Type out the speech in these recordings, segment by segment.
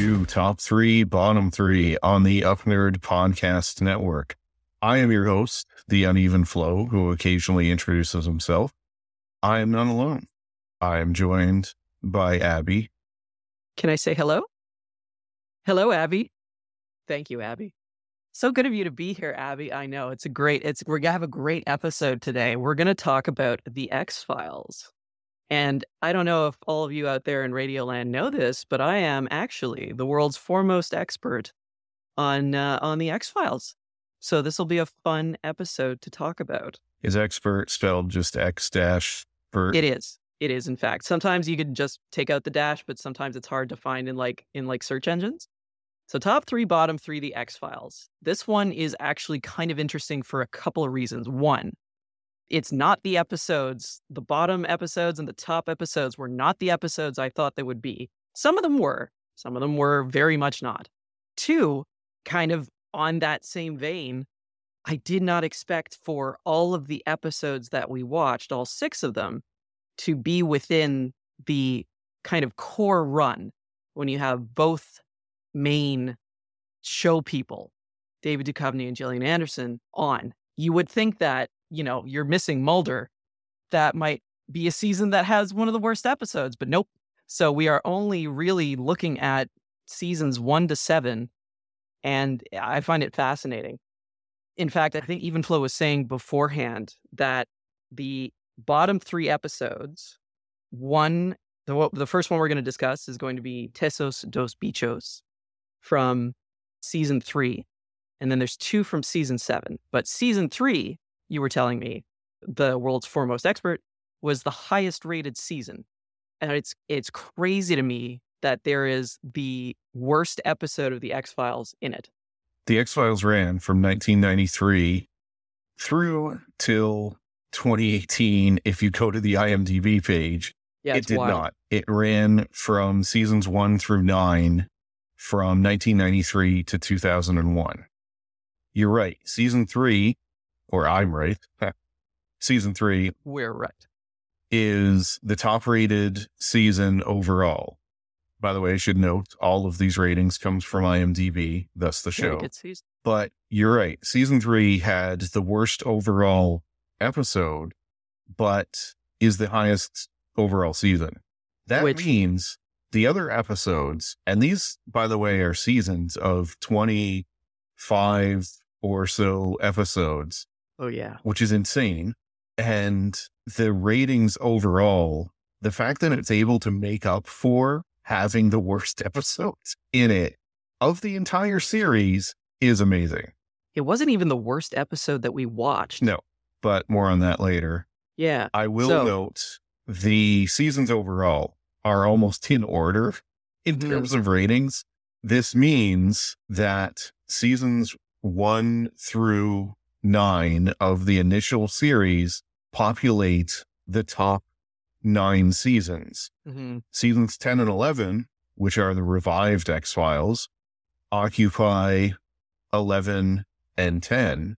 to Top Three, Bottom Three on the Up Nerd Podcast Network. I am your host, the Uneven Flow, who occasionally introduces himself. I am not alone. I am joined by Abby. Can I say hello? Hello, Abby. Thank you, Abby. So good of you to be here, Abby. I know it's a great. It's we're gonna have a great episode today. We're gonna talk about the X Files. And I don't know if all of you out there in Radioland know this, but I am actually the world's foremost expert on uh, on the X Files. So this will be a fun episode to talk about. Is expert spelled just X dash for It is. It is in fact. Sometimes you could just take out the dash, but sometimes it's hard to find in like in like search engines. So top 3, bottom 3 the X-Files. This one is actually kind of interesting for a couple of reasons. One, it's not the episodes, the bottom episodes and the top episodes were not the episodes I thought they would be. Some of them were, some of them were very much not. Two, kind of on that same vein, I did not expect for all of the episodes that we watched, all six of them, to be within the kind of core run when you have both main show people, David Duchovny and Gillian Anderson, on. You would think that, you know, you're missing Mulder. That might be a season that has one of the worst episodes, but nope. So we are only really looking at seasons one to seven. And I find it fascinating. In fact, I think Even Flow was saying beforehand that the bottom three episodes, one, the, the first one we're going to discuss is going to be Teso dos Bichos from season three. And then there's two from season seven. But season three, you were telling me, the world's foremost expert, was the highest rated season. And it's it's crazy to me that there is the worst episode of the X Files in it. The X Files ran from 1993 through till 2018. If you go to the IMDb page, Yeah, it did wild. not. It ran from seasons one through nine from 1993 to 2001. You're right. Season three, or I'm right. season three We're right. is the top rated season overall. By the way, I should note all of these ratings comes from IMDb, thus the show. season. But you're right. Season three had the worst overall episode, but is the highest overall season. That Which- means the other episodes, and these, by the way, are seasons of 25 or so episodes, Oh yeah. which is insane. And the ratings overall, the fact that it's able to make up for having the worst episodes in it of the entire series is amazing. It wasn't even the worst episode that we watched. No, but more on that later. Yeah. I will So- note the seasons overall are almost in order in Mhm. terms of ratings. This means that seasons one through nine of the initial series populate the top nine seasons. hmm Seasons 10 and 11, which are the revived X Files, occupy 11 and 10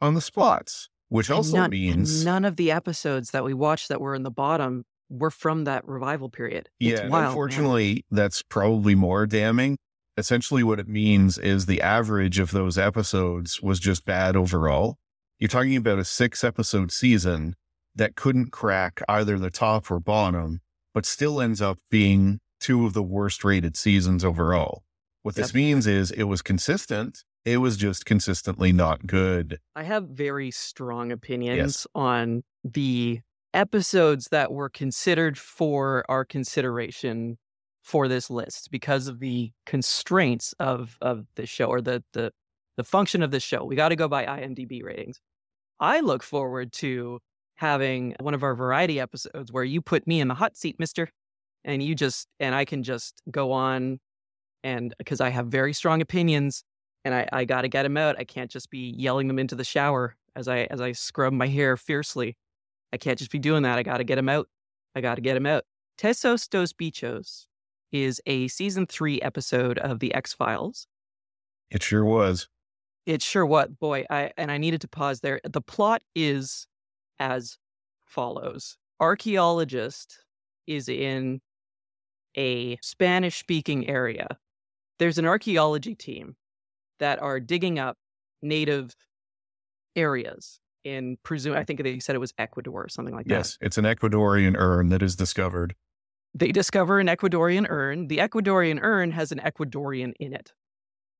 on the spots, which also none, means. none of the episodes that we watched that were in the bottom were from that revival period. It's Yeah, and wild, man. unfortunately, that's probably more damning. Essentially, what it means is the average of those episodes was just bad overall. You're talking about a six episode season that couldn't crack either the top or bottom, but still ends up being two of the worst rated seasons overall. What this Yep. means is it was consistent, it was just consistently not good. I have very strong opinions on the episodes that were considered for our consideration for this list because of the constraints of of the show or the the the function of the show. We got to go by IMDb ratings. I look forward to having one of our variety episodes where you put me in the hot seat, mister, and you just and I can just go on and because I have very strong opinions and I, I got to get them out. I can't just be yelling them into the shower as I as I scrub my hair fiercely. I can't just be doing that. I got to get them out. I got to get them out. Teso dos Bichos is a season three episode of the X Files. It sure was. It sure what boy. I and I needed to pause there. The plot is as follows: archaeologist is in a Spanish speaking area, there's an archaeology team that are digging up native areas in presume I think they said it was Ecuador or something like yes, that. Yes, it's an Ecuadorian urn that is discovered. They discover an Ecuadorian urn. The Ecuadorian urn has an Ecuadorian in it.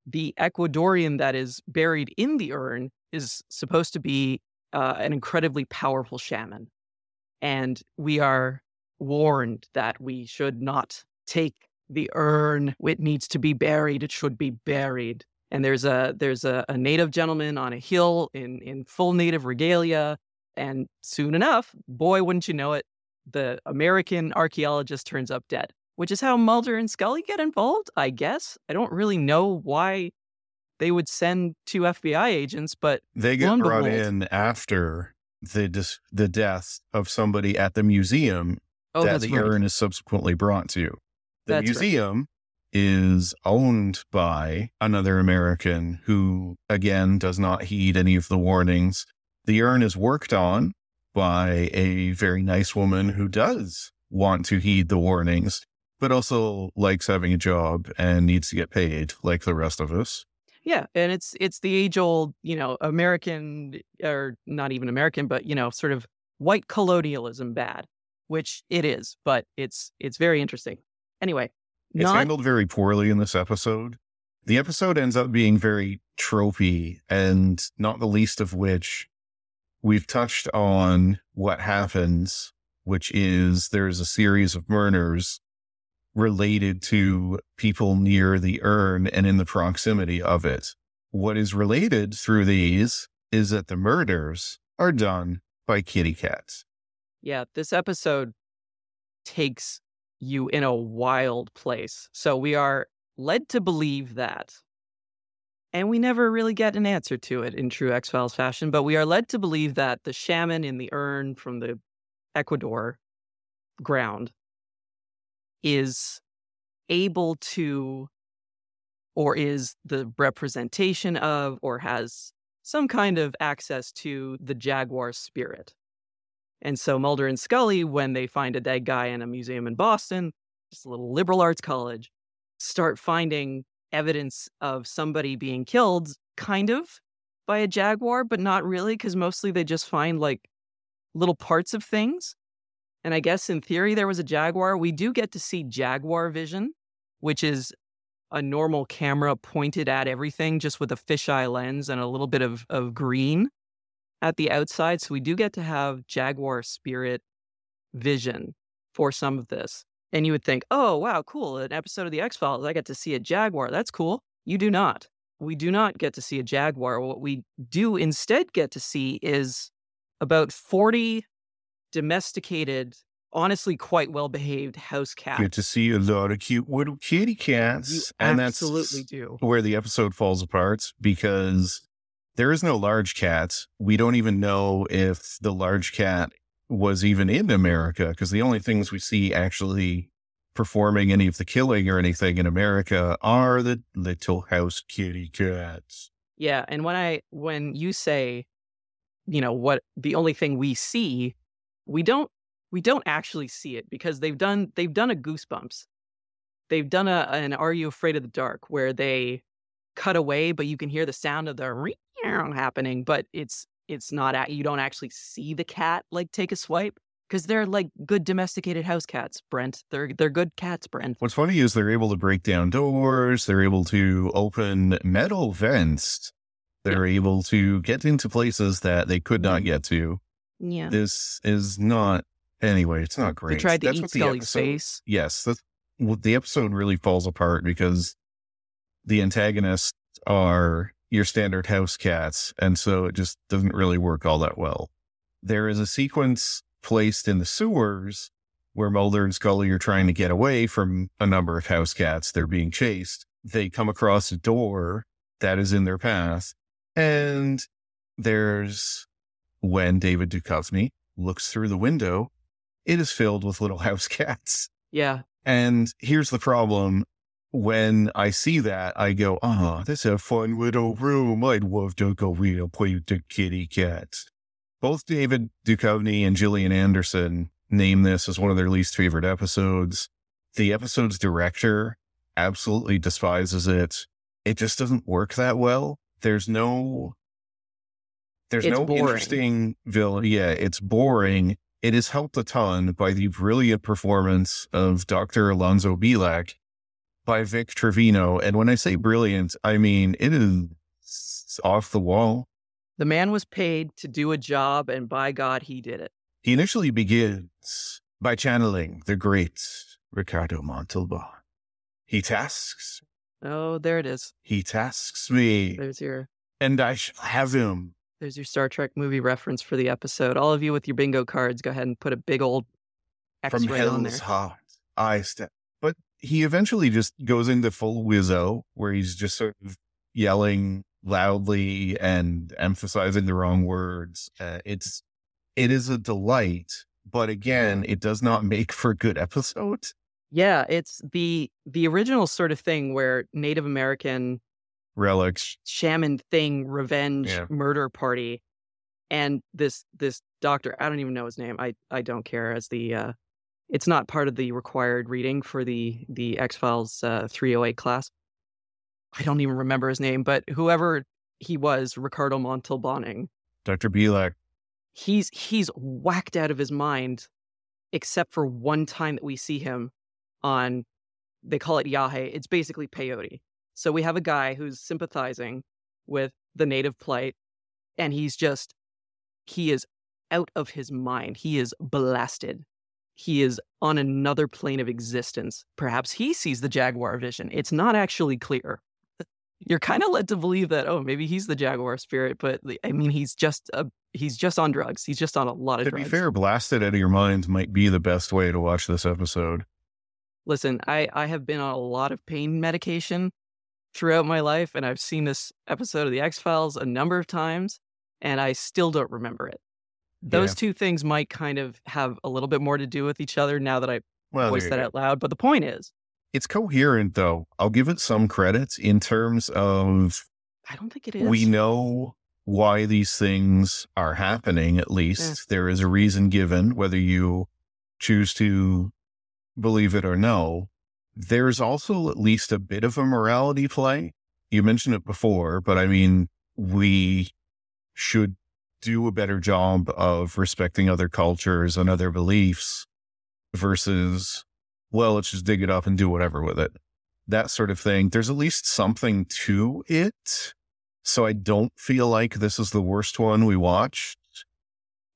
The Ecuadorian that is buried in the urn is supposed to be uh, an incredibly powerful shaman. And we are warned that we should not take the urn. It needs to be buried. It should be buried and there's a there's a, a native gentleman on a hill in in full native regalia and soon enough boy wouldn't you know it the american archaeologist turns up dead which is how mulder and scully get involved i guess i don't really know why they would send two fbi agents but they get brought in after the the death of somebody at the museum oh, that the right. urn is subsequently brought to the that's museum right is owned by another American who, again, does not heed any of the warnings. The urn is worked on by a very nice woman who does want to heed the warnings, but also likes having a job and needs to get paid like the rest of us. Yeah, and it's it's the age old, you know, American or not even American, but you know, sort of white colonialism bad, which it is, but it's it's very interesting. Anyway, it's Not... handled very poorly in this episode. The episode ends up being very tropey, and not the least of which we've touched on what happens, which is there's a series of murders related to people near the urn and in the proximity of it. What is related through these is that the murders are done by kitty cats. Yeah, this episode takes you in a wild place. So we are led to believe that. And we never really get an answer to it in true X Files fashion, but we are led to believe that the shaman in the urn from the Ecuador ground is able to, or is the representation of, or has some kind of access to the jaguar spirit. And so Mulder and Scully, when they find a dead guy in a museum in Boston, just a little liberal arts college, start finding evidence of somebody being killed, kind of by a jaguar, but not really, because mostly they just find like little parts of things. And I guess in theory, there was a jaguar. We do get to see jaguar vision, which is a normal camera pointed at everything, just with a fisheye lens and a little bit of, of green at the outside. So we do get to have Jaguar Spirit vision for some of this. And you would think, oh, wow, cool. An episode of The X Files, I get to see a Jaguar. That's cool. You do not. We do not get to see a Jaguar. What we do instead get to see is about 40 domesticated, honestly quite well behaved house cats. Get to see a lot of cute little kitty cats. You and absolutely do. Where the episode falls apart because there is no large cat. We don't even know if the large cat was even in America because the only things we see actually performing any of the killing or anything in America are the little house kitty cats. Yeah, and when I when you say, you know, what the only thing we see, we don't we don't actually see it because they've done they've done a goosebumps. They've done a an Are You Afraid of the Dark where they cut away, but you can hear the sound of the happening, but it's it's not at you don't actually see the cat like take a swipe because they're like good domesticated house cats, Brent. They're they're good cats, Brent. What's funny is they're able to break down doors. They're able to open metal vents. They're yeah. able to get into places that they could not mm. get to. Yeah, this is not. Anyway, it's not great. They tried to that's eat Scully's episode, face. Yes, that's, well, the episode really falls apart because the antagonists are your standard house cats. And so it just doesn't really work all that well. There is a sequence placed in the sewers where Mulder and Scully are trying to get away from a number of house cats. They're being chased. They come across a door that is in their path. And there's when David Duchovny looks through the window, it is filled with little house cats. Yeah. And here's the problem when I see that, I go, oh, this is a fun little room. I'd love to go in and play with the kitty cats. Both David Duchovny and Gillian Anderson name this as one of their least favorite episodes. The episode's director absolutely despises it. It just doesn't work that well. There's no there's It's no boring. interesting villain. Yeah, it's boring. It is helped a ton by the brilliant performance of Dr. Alonso Bilac by Vic Trevino. And when I say brilliant, I mean it is off the wall. The man was paid to do a job, and by God, he did it. He initially begins by channeling the great Ricardo Montalban. He tasks, Oh, there it is. he tasks me, There's your and I shall have him. there's your Star Trek movie reference for the episode. All of you with your bingo cards, go ahead and put a big old X From right on there. hell's heart, I step. He eventually just goes into full Wiseau, where he's just sort of yelling loudly and emphasizing the wrong words. Uh, it's it is a delight, but again, it does not make for a good episode. Yeah, it's the the original sort of thing where Native American Relics. shaman thing revenge Yeah. murder party and this this doctor i don't even know his name i i don't care as the uh it's not part of the required reading for the the x-files uh 308 class i don't even remember his name but whoever he was ricardo montalbaning Dr. Bilac. he's he's whacked out of his mind except for one time that we see him on they call it yahe it's basically peyote so we have a guy who's sympathizing with the native plight and he's just he is out of his mind he is blasted he is on another plane of existence. Perhaps he sees the jaguar vision. It's not actually clear. You're kind of led to believe that oh maybe he's the jaguar spirit but i mean he's just a he's just on drugs. He's just on a lot of To drugs. be fair, blasted out of your mind might be the best way to watch this episode. listen i i have been on a lot of pain medication throughout my life and i've seen this episode of the x-files a number of times and i still don't remember it those Yeah. two things might kind of have a little bit more to do with each other now that i Well, you that go. out loud but the point is it's coherent though. I'll give it some credit in terms of i don't think it is we know why these things are happening at least there is a reason given whether you choose to believe it or no there's also at least a bit of a morality play you mentioned it before but i mean we should do a better job of respecting other cultures and other beliefs versus well let's just dig it up and do whatever with it that sort of thing there's at least something to it so I don't feel like this is the worst one we watched.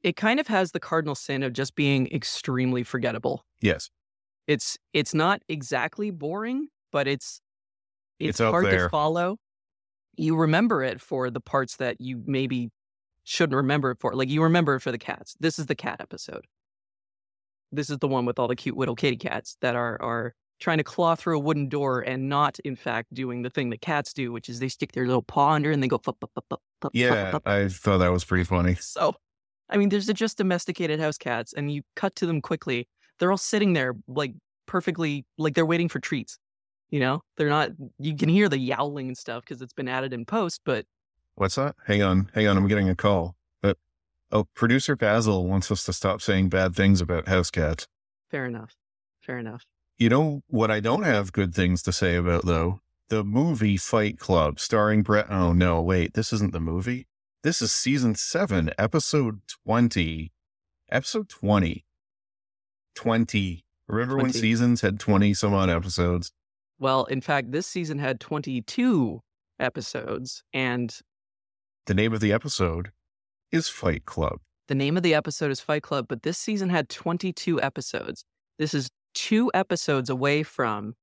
it kind of has the cardinal sin of just being extremely forgettable Yes. it's it's not exactly boring, but it's it's, It's hard there. to follow. You remember it for the parts that you maybe shouldn't remember it for. Like you remember it for the cats. This is the cat episode. This is the one with all the cute little kitty cats that are are trying to claw through a wooden door and not in fact doing the thing that cats do, which is they stick their little paw under and they go fup, fup, fup, fup, Yeah. fup, fup. I thought that was pretty funny. So, I mean, there's just domesticated house cats, and you cut to them quickly. They're all sitting there, like perfectly, like they're waiting for treats. You know, they're not. You can hear the yowling and stuff because it's been added in post, but What's that? Hang on. Hang on. I'm getting a call. But oh, producer Basil wants us to stop saying bad things about house cats. fair enough. Fair enough. You know what I don't have good things to say about though? The movie Fight Club starring Brett. Oh no, wait, this isn't the movie. This is season seven, episode 20. Episode 20. 20. Remember when seasons had 20 some odd episodes? Well, in fact, this season had 22 episodes, and The name of the episode is Fight Club. the name of the episode is Fight Club, but this season had 22 episodes. This is two episodes away from,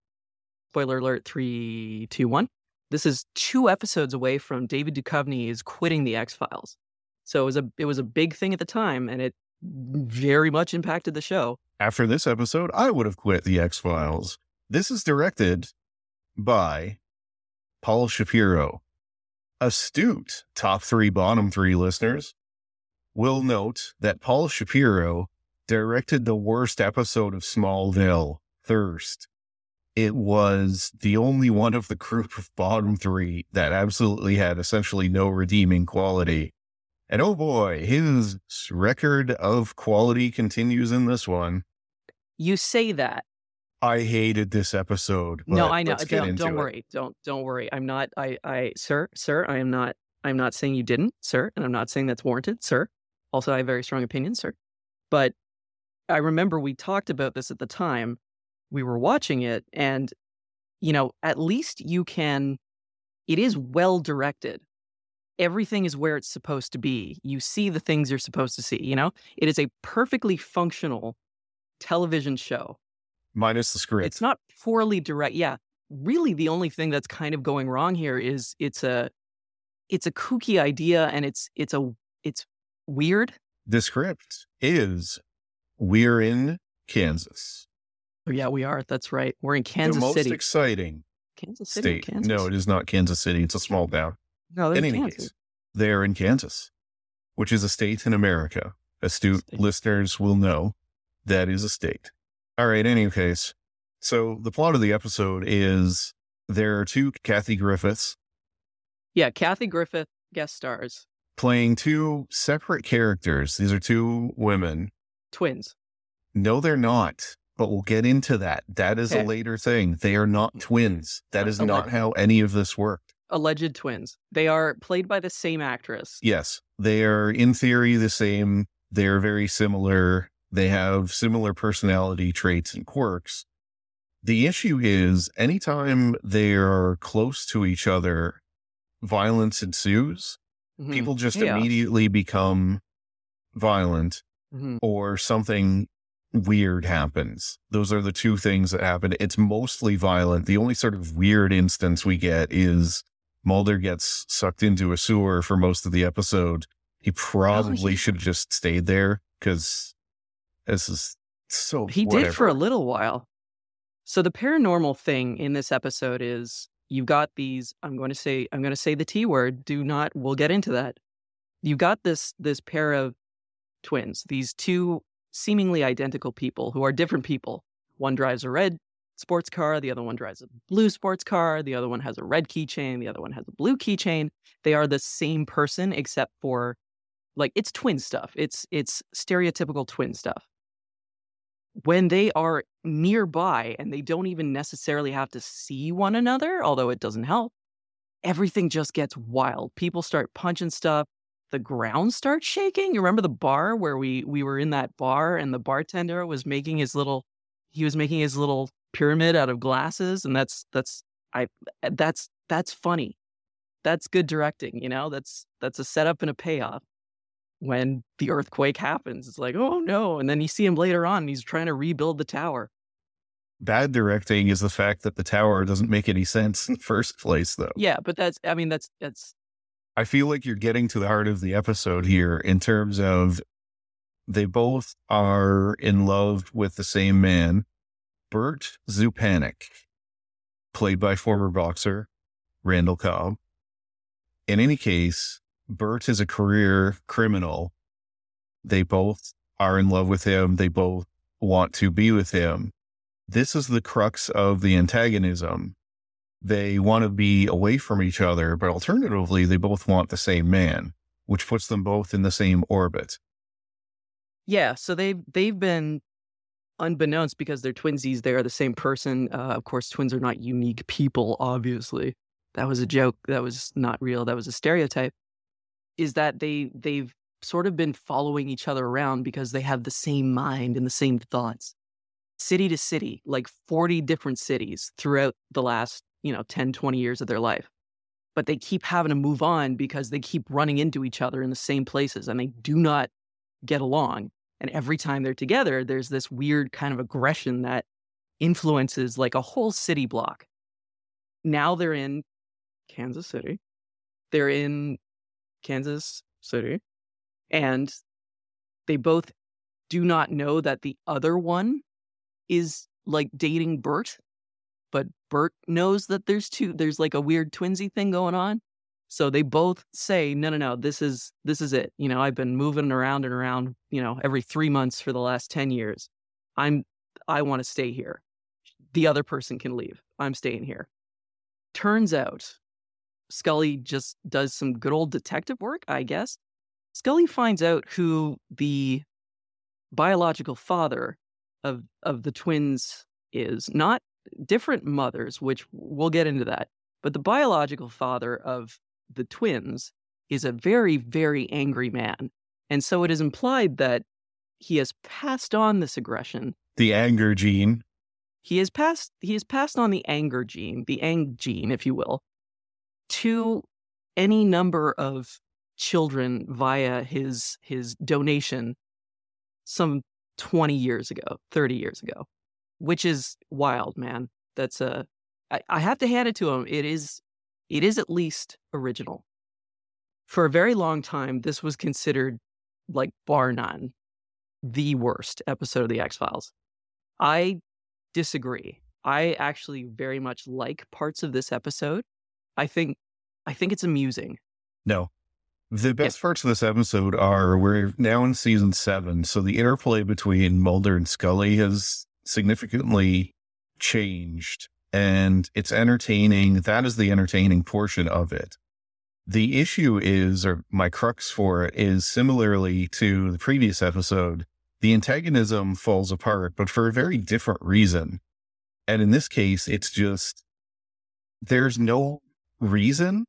spoiler alert, three, two, one. This is two episodes away from David Duchovny is quitting the X Files. So it was a it was a big thing at the time, and it very much impacted the show. After this episode, I would have quit The X Files. This is directed by Paul Shapiro. Astute top three, bottom three listeners will note that Paul Shapiro directed the worst episode of Smallville, Thirst. It was the only one of the group of bottom three that absolutely had essentially no redeeming quality. And oh boy, his record of quality continues in this one. You say that, I hated this episode. No, I know. Don't don't it. worry. Don't don't worry. I'm not. I I sir sir. I am not. I'm not saying you didn't, sir, and I'm not saying that's warranted, sir. Also, I have very strong opinions, sir. But I remember we talked about this at the time. We were watching it, and you know, at least you can. It is well directed. Everything is where it's supposed to be. You see the things you're supposed to see. You know, it is a perfectly functional television show. Minus the script. It's not poorly direct. Yeah, really, the only thing that's kind of going wrong here is it's a it's a kooky idea, and it's it's a it's weird. the script is we're in Kansas. Oh, yeah, we are. That's right. We're in Kansas the most City. exciting Kansas City. state. Kansas. No, it is not Kansas City. It's a small town. no, In any Kansas. case, they're in Kansas, which is a state in America. Astute State. listeners will know that is a state. All right. Any case, so the plot of the episode is there are two Kathy Griffiths Yeah, Kathy Griffith guest stars. playing two separate characters. These are two women. Twins. No, they're not. But we'll get into that. That is Okay. a later thing. They are not twins. That is Okay. not how any of this worked. Alleged twins. They are played by the same actress. Yes, they are in theory the same. They're very similar. They have similar personality traits and quirks. The issue is anytime they are close to each other, violence ensues. Mhm. People just Chaos. immediately become violent Mhm. or something weird happens. Those are the two things that happen. It's mostly violent. The only sort of weird instance we get is Mulder gets sucked into a sewer for most of the episode. He probably yeah. should have just stayed there because this is so. He did for a little while. So the paranormal thing in this episode is you've got these I'm going to say I'm going to say the T word, do not we'll get into that. You've got this this pair of twins, these two seemingly identical people who are different people. One drives a red sports car, the other one drives a blue sports car, the other one has a red keychain, the other one has a blue keychain. They are the same person except for like it's twin stuff. It's it's stereotypical twin stuff when they are nearby and they don't even necessarily have to see one another, although it doesn't help, everything just gets wild. People start punching stuff. The ground starts shaking. You remember the bar where we we were in that bar and the bartender was making his little he was making his little pyramid out of glasses and that's that's I that's that's funny. That's good directing, you know? That's that's a setup and a payoff when the earthquake happens. It's like, oh no. And then you see him later on and he's trying to rebuild the tower. Bad directing is the fact that the tower doesn't make any sense in the first place, though. Yeah, but that's I mean, that's that's I feel like you're getting to the heart of the episode here in terms of they both are in love with the same man, Bert Zupanic, played by former boxer Randall Cobb. In any case, Bert is a career criminal. They both are in love with him. They both want to be with him. This is the crux of the antagonism they want to be away from each other, but alternatively, they both want the same man, which puts them both in the same orbit. yeah. So they've they've been unbeknownst because they're twinsies. They are the same person. Uh, of course, twins are not unique people. Obviously, that was a joke. That was not real. That was a stereotype. Is that they they've sort of been following each other around because they have the same mind and the same thoughts. City to city, like 40 different cities throughout the last, you know, 10, 20 years of their life. But they keep having to move on because they keep running into each other in the same places and they do not get along. And every time they're together, there's this weird kind of aggression that influences like a whole city block. Now they're in Kansas City. They're in Kansas City. And they both do not know that the other one is like dating Bert, but Bert knows that there's two, there's like a weird twinsy thing going on. So they both say, no, no, no, this is this is it. You know, I've been moving around and around, you know, every three months for the last 10 years. I'm I want to stay here. The other person can leave. I'm staying here. Turns out Scully just does some good old detective work, I guess. Scully finds out who the biological father of of the twins is not different mothers, which we'll get into that, but the biological father of the twins is a very, very angry man. And so it is implied that he has passed on this aggression. The anger gene. He has passed he has passed on the anger gene, the ang gene, if you will, to any number of children via his his donation some 20 years ago, 30 years ago, which is wild, man. That's a I, I have to hand it to him. It is it is at least original. For a very long time, this was considered like bar none the worst episode of the X Files. I disagree. I actually very much like parts of this episode. I think I think it's amusing. No. The best parts of this episode are we're now in season seven, so the interplay between Mulder and Scully has significantly changed and it's entertaining. That is the entertaining portion of it. The issue is, or my crux for it is similarly to the previous episode, the antagonism falls apart, but for a very different reason. And in this case, it's just there's no reason.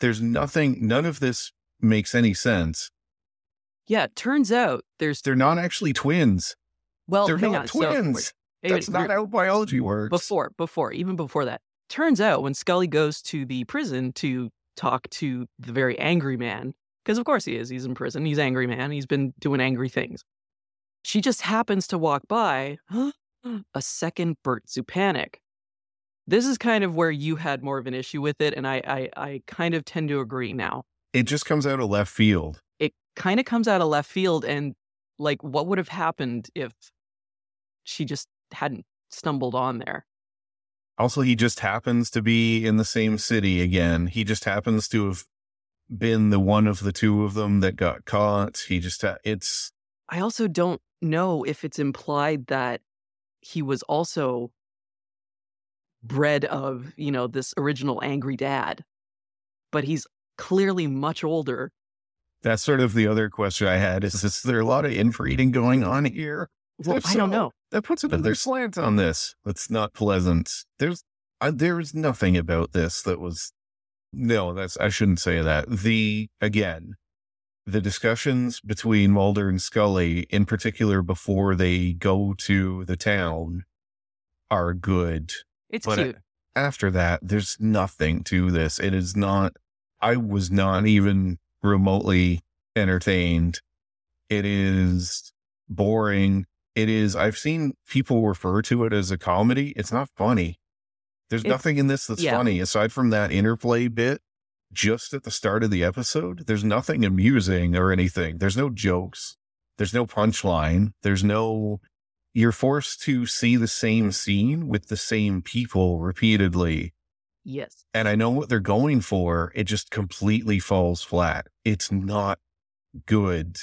There's nothing, none of this makes any sense. Yeah, turns out there's they're not actually twins. Well, they're not on. twins. So, That's not how biology works. before, before, even before that. Turns out when Scully goes to the prison to talk to the very angry man, because of course he is, he's in prison, he's angry man, he's been doing angry things. She just happens to walk by a second Bert Zupanic. This is kind of where you had more of an issue with it, and I, I, I kind of tend to agree now. It just comes out of left field. It kind of comes out of left field, and like, what would have happened if she just hadn't stumbled on there? Also, he just happens to be in the same city again. He just happens to have been the one of the two of them that got caught. He just, ha- it's, I also don't know if it's implied that he was also bred of, you know, this original angry dad, but he's clearly much older. that's sort of the other question I had is, is there a lot of inbreeding going on here? Well, If I don't know. That puts another slant on this. That's not pleasant. There's, uh, there's nothing about this that was, no, that's, I shouldn't say that. The, again, the discussions between Mulder and Scully, in particular before they go to the town, are good. It's But, cute. After that, there's nothing to this. It is not, I was not even remotely entertained. It is boring. It is, I've seen people refer to it as a comedy. It's not funny. There's It's- nothing in this that's yeah. funny aside from that interplay bit just at the start of the episode. There's nothing amusing or anything. There's no jokes. There's no punchline. There's no, you're forced to see the same scene with the same people repeatedly. Yes. And I know what they're going for. It just completely falls flat. It's not good.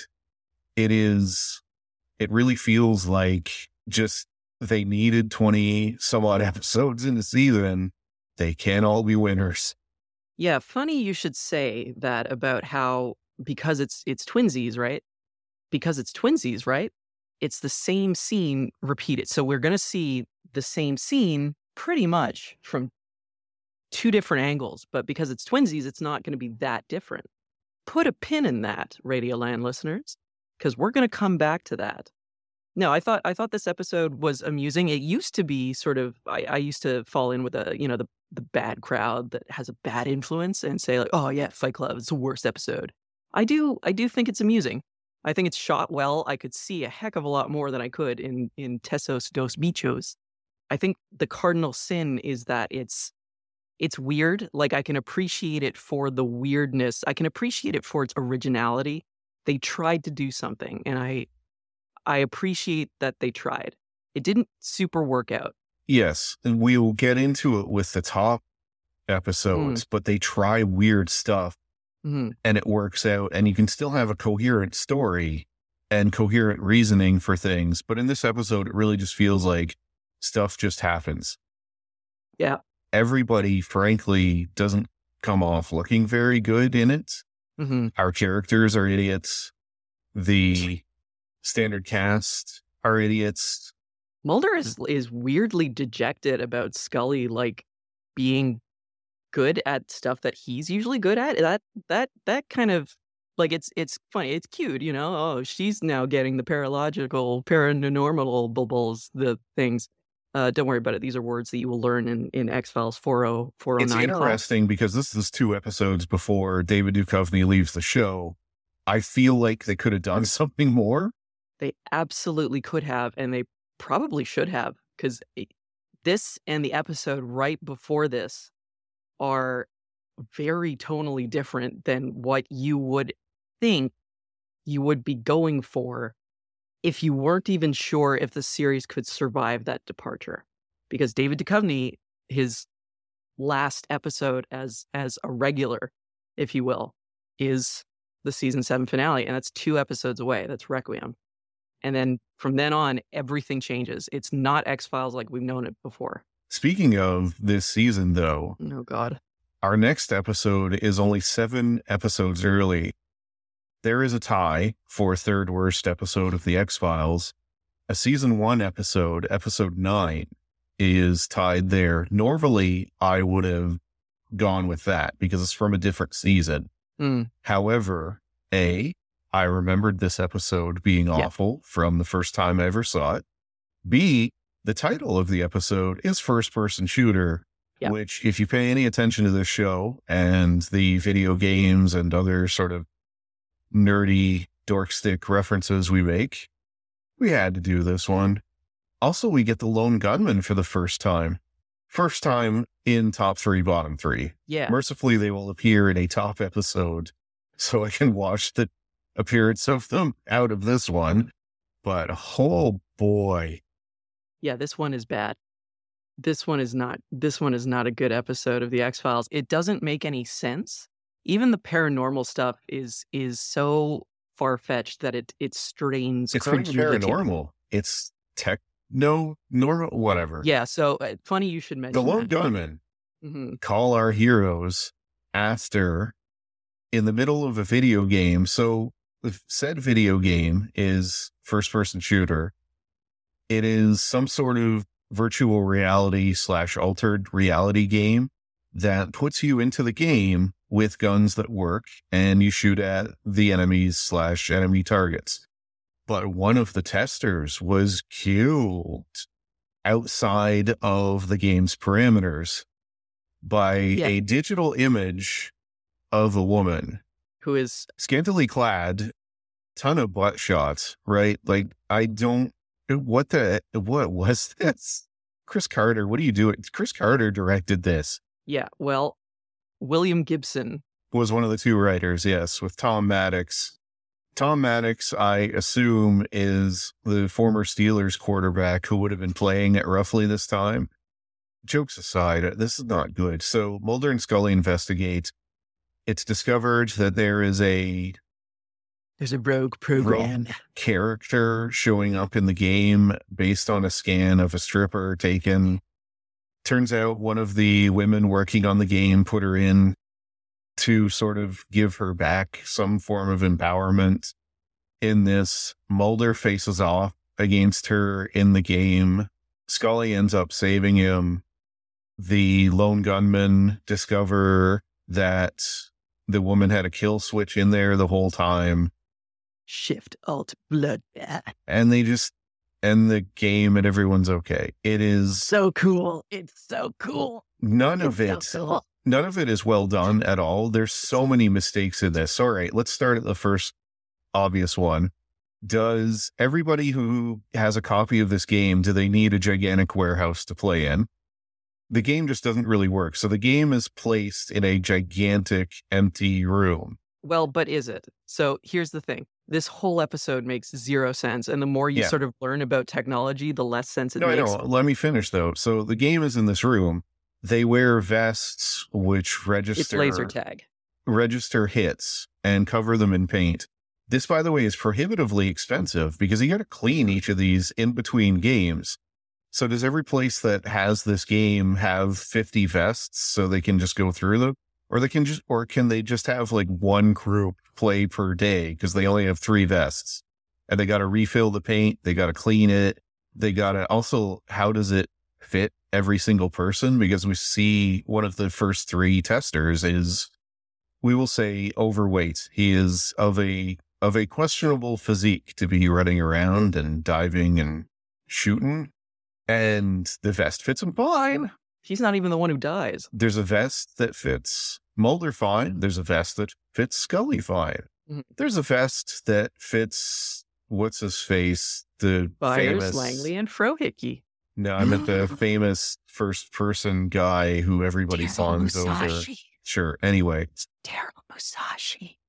It is, it really feels like just they needed 20 some odd episodes in the season. They can't all be winners. Yeah, funny you should say that about how because it's it's twinsies, right? Because it's twinsies, right? It's the same scene repeated. So we're going to see the same scene pretty much from two different angles, but because it's twinsies, it's not going to be that different. Put a pin in that, Radioland listeners, because we're going to come back to that. No, I thought I thought this episode was amusing. It used to be sort of I, I used to fall in with a you know the the bad crowd that has a bad influence and say like, oh yeah, Fight Club, it's the worst episode. I do I do think it's amusing. I think it's shot well. I could see a heck of a lot more than I could in in Teso dos Bichos. I think the cardinal sin is that it's it's weird. Like I can appreciate it for the weirdness. I can appreciate it for its originality. They tried to do something and I I appreciate that they tried. It didn't super work out. Yes. And we'll get into it with the top episodes, mm. but they try weird stuff Mhm. and it works out and you can still have a coherent story and coherent reasoning for things. But in this episode, it really just feels like stuff just happens. Yeah. Everybody, frankly, doesn't come off looking very good in it. Mhm. Our characters are idiots. The standard cast are idiots. Mulder is is weirdly dejected about Scully like being good at stuff that he's usually good at. That that that kind of like it's it's funny. It's cute, you know. Oh, she's now getting the paralogical, paranormal bubbles, the things. Uh, don't worry about it. These are words that you will learn in, in X Files 40409. It's interesting class. because this is two episodes before David Duchovny leaves the show. I feel like they could have done something more. They absolutely could have, and they probably should have, because this and the episode right before this are very tonally different than what you would think you would be going for if you weren't even sure if the series could survive that departure. Because David Duchovny, his last episode as as a regular, if you will, is the season seven finale, and that's two episodes away. That's Requiem. And then from then on, everything changes. It's not X Files like we've known it before. Speaking of this season, though, oh god, our next episode is only seven episodes early there is a tie for third worst episode of The X Files. A season one episode, episode nine, is tied there. Normally, I would have gone with that because it's from a different season. Mm. However, A, I remembered this episode being awful from the first time I ever saw it. B, the title of the episode is first person shooter, which, if you pay any attention to this show and the video games and other sort of nerdy dork stick references we make. We had to do this one. Also, we get the lone gunman for the first time. First time in top three, bottom three. Yeah. Mercifully, they will appear in a top episode so I can watch the appearance of them out of this one. But oh boy. Yeah, this one is bad. This one is not this one is not a good episode of the X-Files. It doesn't make any sense even the paranormal stuff is is so far fetched that it it strains. It's not paranormal. It's tech no normal, whatever. Yeah. So uh, funny you should mention the lone gunman. Mm-hmm. Call our heroes Aster in the middle of a video game. So the said video game is first person shooter, it is some sort of virtual reality slash altered reality game that puts you into the game with guns that work and you shoot at the enemies slash enemy targets. But one of the testers was killed outside of the game's parameters by yeah. a digital image of a woman who is scantily clad, ton of butt shots, right? Like, I don't, what the, what was this? Chris Carter, what are you doing? Chris Carter directed this. Yeah. Well, William Gibson was one of the two writers, yes, with Tom Maddox. Tom Maddox, I assume, is the former Steelers quarterback who would have been playing at roughly this time. Jokes aside, this is not good. So Mulder and Scully investigate. It's discovered that there is a there's a rogue program rogue character showing up in the game based on a scan of a stripper taken turns out one of the women working on the game put her in to sort of give her back some form of empowerment in this. Mulder faces off against her in the game. Scully ends up saving him. The lone gunmen discover that the woman had a kill switch in there the whole time. Shift alt blood. And they just end the game and everyone's okay. It is so cool. It's so cool. None it's of it. So cool. None of it is well done at all. There's so many mistakes in this. All right, let's start at the first obvious one. Does everybody who has a copy of this game, do they need a gigantic warehouse to play in? The game just doesn't really work. So the game is placed in a gigantic empty room. Well, but is it? So here's the thing this whole episode makes zero sense. And the more you yeah. sort of learn about technology, the less sense it no, makes. No, let me finish though. So the game is in this room. They wear vests which register it's laser tag. Register hits and cover them in paint. This, by the way, is prohibitively expensive because you got to clean mm-hmm. each of these in between games. So does every place that has this game have 50 vests so they can just go through them? Or they can just, or can they just have like one group play per day because they only have three vests and they got to refill the paint. They got to clean it. they gotta also, how does it fit every single person? Because we see one of the first three testers is, we will say overweight. He is of a, of a questionable physique to be running around and diving and shooting. And the vest fits him fine. He's not even the one who dies. There's a vest that fits Mulder fine. There's a vest that fits Scully fine. Mhm. There's a vest that fits what's his face, the Byers, famous Langly, and Frohike. No, I meant the famous first person guy who everybody Daryl fawns over. Sure. Anyway, Daryl Musashi.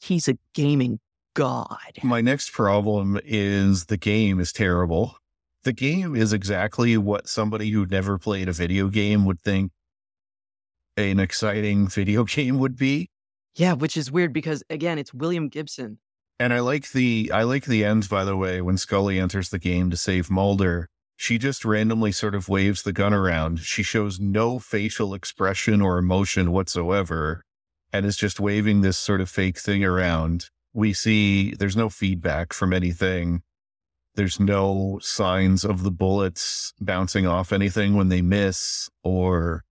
He's a gaming god. my next problem is the game is terrible. The game is exactly what somebody who never played a video game would think an exciting video game would be. Yeah, which is weird because again, it's William Gibson. And I like the I like the end by the way when Scully enters the game to save Mulder. She just randomly sort of waves the gun around. She shows no facial expression or emotion whatsoever and is just waving this sort of fake thing around. We see there's no feedback from anything. There's no signs of the bullets bouncing off anything when they miss or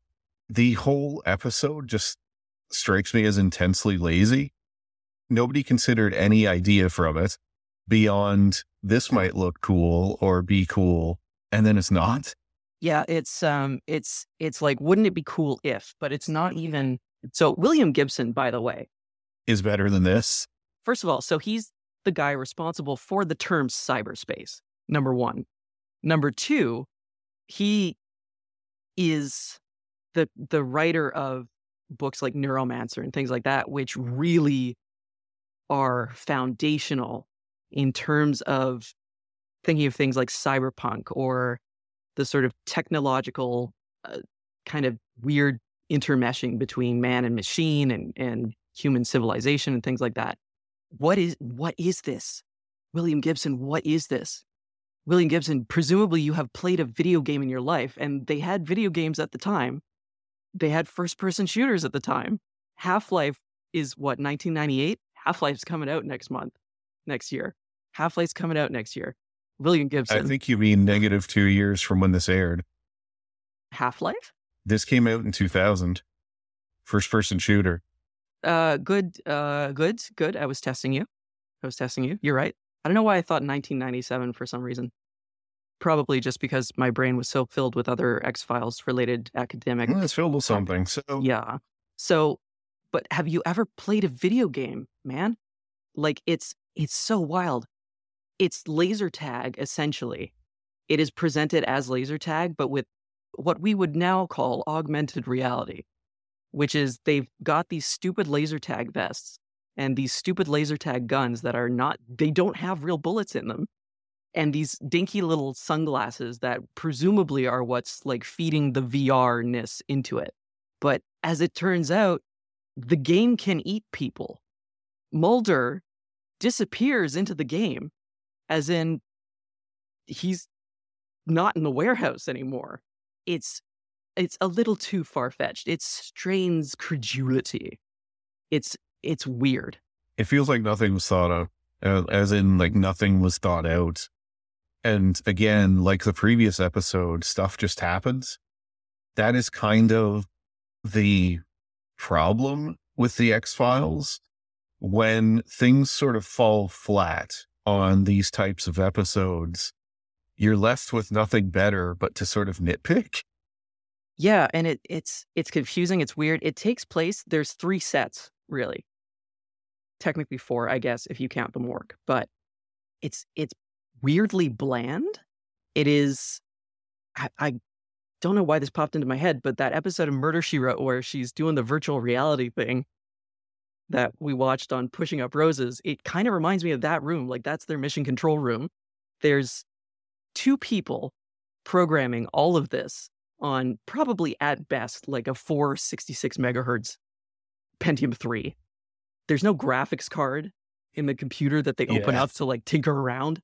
the whole episode just strikes me as intensely lazy. Nobody considered any idea from it. Beyond this might look cool or be cool and then it's not. Yeah, it's um it's it's like wouldn't it be cool if, but it's not even so William Gibson, by the way. is better than this? First of all, so he's the guy responsible for the term cyberspace. Number 1. Number 2, he is the the writer of books like Neuromancer and things like that which really are foundational in terms of thinking of things like cyberpunk or the sort of technological uh, kind of weird intermeshing between man and machine and, and human civilization and things like that. What is what is this? William Gibson, what is this? William Gibson, presumably you have played a video game in your life, and they had video games at the time. They had first person shooters at the time. Half Life is what, 1998? Half Life's coming out next month, next year. Half Life's coming out next year. William Gibson, i think you mean negative two years from when this aired Half Life? this came out in 2000 first person shooter Uh, good, uh, good, good. I was testing you. I was testing you. You're right. I don't know why I thought 1997 for some reason. Probably just because my brain was so filled with other X Files related academic. Well, it's filled with something so Yeah. So, but have you ever played a video game, man? Like it's it's so wild. It's laser tag essentially. It is presented as laser tag, but with what we would now call augmented reality, which is they've got these stupid laser tag vests and these stupid laser tag guns that are not they don't have real bullets in them and these dinky little sunglasses that presumably are what's like feeding the VR ness into it. But as it turns out, the game can eat people. Mulder disappears into the game, as in he's not in the warehouse anymore. It's it's a little too far fetched. It strains credulity. It's it's weird. it feels like nothing was thought of uh, as in like nothing was thought out and again like the previous episode stuff just happens that is kind of the problem with the x-files when things sort of fall flat on these types of episodes you're left with nothing better but to sort of nitpick Yeah, and it it's it's confusing. It's weird. It takes place. There's three sets, really. Technically four, I guess, if you count the morgue. But it's it's weirdly bland. It is. I, I don't know why this popped into my head, but that episode of Murder She Wrote where she's doing the virtual reality thing that we watched on Pushing Up Roses, it kind of reminds me of that room. Like that's their mission control room. There's two people programming all of this on probably at best like a 466 megahertz Pentium 3. There's no graphics card in the computer that they open Yeah. up to like tinker around.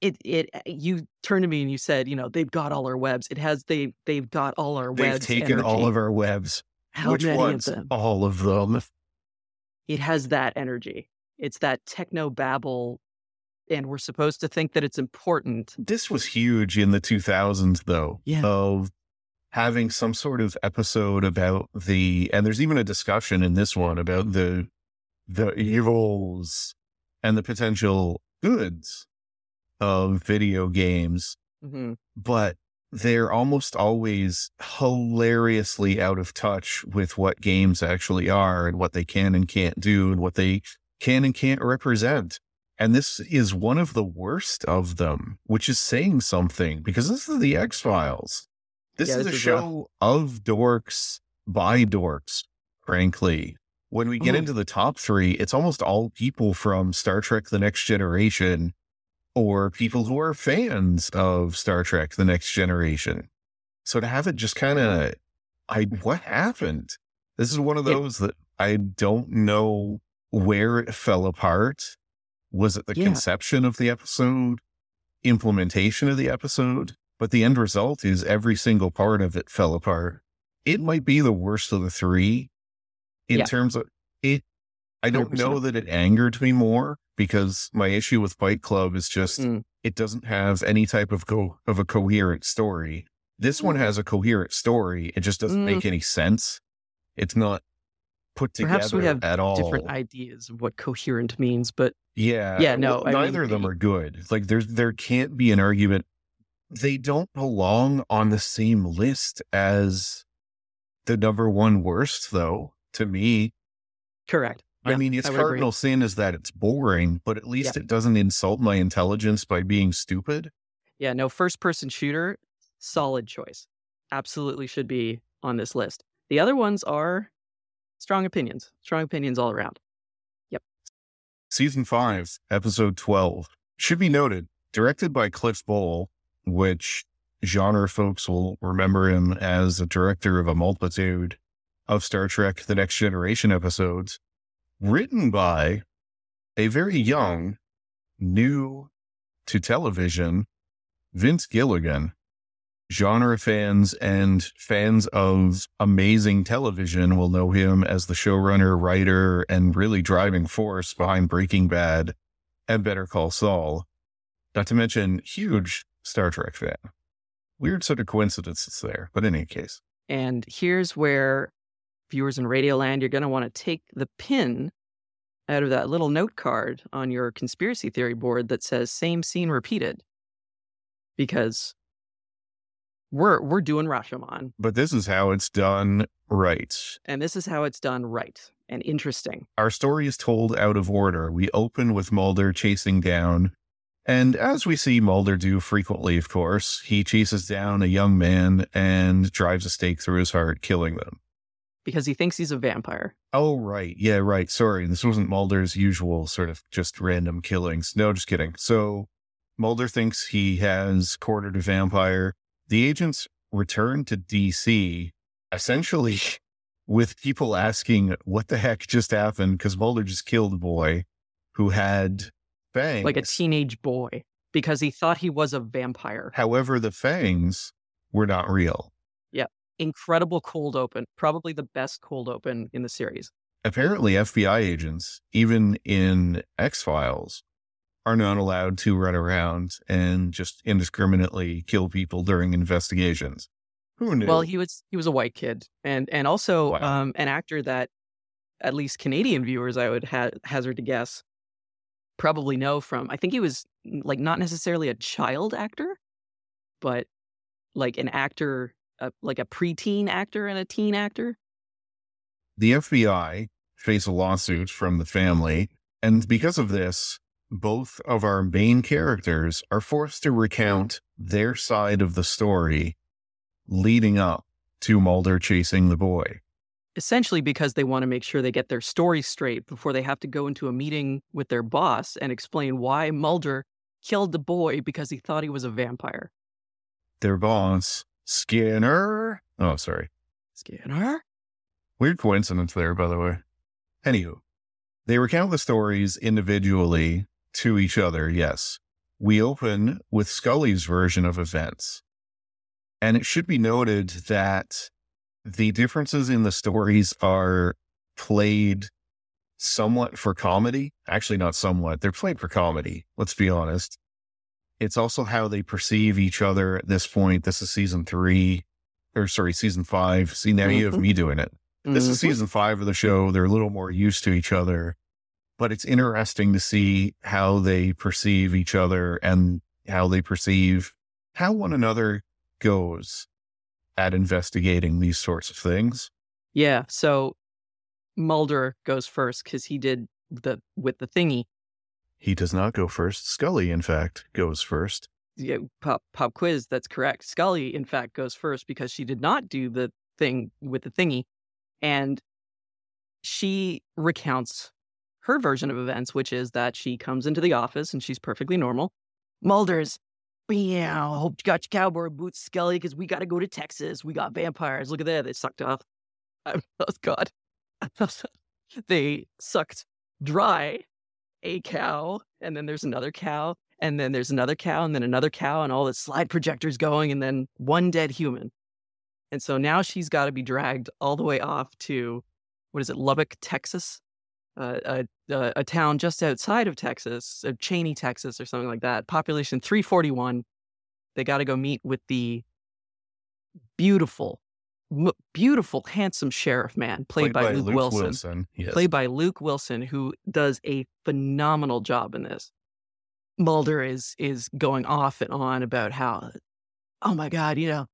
It it eh, you turned to me and you said, you know, they've got all our webs. It has they they've got all our they've webs. taken all of our webs how which many ones of them? all of them It has that energy. It's that techno babble and we're supposed to think that it's important. This was huge in the 2000s, though, Yeah. of having some sort of episode about the, and there's even a discussion in this one about the, the evils and the potential goods of video games, Mhm. but they're almost always hilariously out of touch with what games actually are and what they can and can't do and what they can and can't represent. And this is one of the worst of them, which is saying something because this is the X Files. This Yeah, is this a is show of dorks by dorks, frankly. When we get Ooh. into the top three, it's almost all people from Star Trek The Next Generation or people who are fans of Star Trek The Next Generation. So to have it just kind of, I, what happened? This is one of those that I don't know where it fell apart. Was it the Yeah. conception of the episode, implementation of the episode? But the end result is every single part of it fell apart. It might be the worst of the three in Yeah. terms of it. I don't 100%. know that it angered me more because my issue with Fight Club is just Mm. it doesn't have any type of co- of a coherent story. This one has a coherent story. It just doesn't Mm. make any sense. It's not put together Perhaps we have at all. Different ideas of what coherent means, but Yeah. Yeah, no, well, I mean, neither of them are good. Like there's there can't be an argument. They don't belong on the same list as the number one worst, though, to me. correct. I mean, its I would agree. cardinal sin is that it's boring, but at least it doesn't insult my intelligence by being stupid. Yeah, no, first person shooter, solid choice. Absolutely should be on this list. The other ones are strong opinions, strong opinions all around. Yep. Season 5, Episode 12. Should be noted, directed by Cliff Bole, which genre folks will remember him as the director of a multitude of Star Trek The Next Generation episodes. Written by a very young, new to television, Vince Gilligan. Genre fans and fans of amazing television will know him as the showrunner, writer, and really driving force behind Breaking Bad and Better Call Saul. Not to mention, huge Star Trek fan. Weird sort of coincidences there, but in any case, And here's where viewers in Radioland, you're going to want to take the pin out of that little note card on your conspiracy theory board that says same scene repeated. Because we're we're doing Rashomon, but this is how it's done right. and this is how it's done right and interesting. Our story is told out of order. We open with Mulder chasing down, and as we see Mulder do frequently, of course, he chases down a young man and drives a stake through his heart, killing them. Because he thinks he's a vampire. Oh, right. Yeah, right. Sorry. This wasn't Mulder's usual sort of just random killings. No, just kidding. So Mulder thinks he has cornered a vampire. The agents return to DC essentially with people asking what the heck just happened because Mulder just killed a boy who had fangs. like a teenage boy because he thought he was a vampire. However, the fangs were not real. Yeah. Incredible cold open, probably the best cold open in the series. apparently FBI agents, even in X Files, are not allowed to run around and just indiscriminately kill people during investigations. Who knew? Well, he was he was a white kid, and and also Wow. um, an actor that at least Canadian viewers, I would ha- hazard to guess, probably know from. I think he was mm, like not necessarily a child actor, but like an actor, like a preteen actor and a teen actor. the FBI face a lawsuit from the family, and because of this, both of our main characters are forced to recount their side of the story leading up to Mulder chasing the boy. Essentially because they want to make sure they get their story straight before they have to go into a meeting with their boss and explain why Mulder killed the boy because he thought he was a vampire. Their boss, Skinner. Oh, sorry. Skinner? Weird coincidence there, by the way. Anywho, they recount the stories individually to each other, yes. We open with Scully's version of events. And it should be noted that the differences in the stories are played somewhat for comedy. Actually, not somewhat. They're played for comedy. Let's be honest. It's also how they perceive each other at this point. This is season three, or sorry, season five. See, now you have Mhm. me doing it. This is Mhm. season five of the show. They're a little more used to each other, but it's interesting to see how they perceive each other and how they perceive how one another goes at investigating these sorts of things. Yeah. So Mulder goes first because he did the with the thingy. He does not go first. Scully, in fact, goes first. Yeah, pop pop quiz. That's correct. Scully, in fact, goes first because she did not do the thing with the thingy, and she recounts her version of events, which is that she comes into the office and she's perfectly normal. Mulder's, yeah, hope you got your cowboy boots, Scully, because we got to go to Texas. We got vampires. Look at that. They sucked off. Oh, God. they sucked dry a cow, and then there's another cow, and then there's another cow, and then another cow, and all the slide projectors going, and then one dead human. And so now she's got to be dragged all the way off to, what is it, Lubbock, Texas? Uh, a, a, a town just outside of Texas, uh, Chaney, Texas, or something like that. Population 341. They got to go meet with the beautiful, m- beautiful, handsome sheriff man played, by, Luke, Wilson Yes. played by Luke Wilson, who does a phenomenal job in this. Mulder is is going off and on about how, oh my god, you know,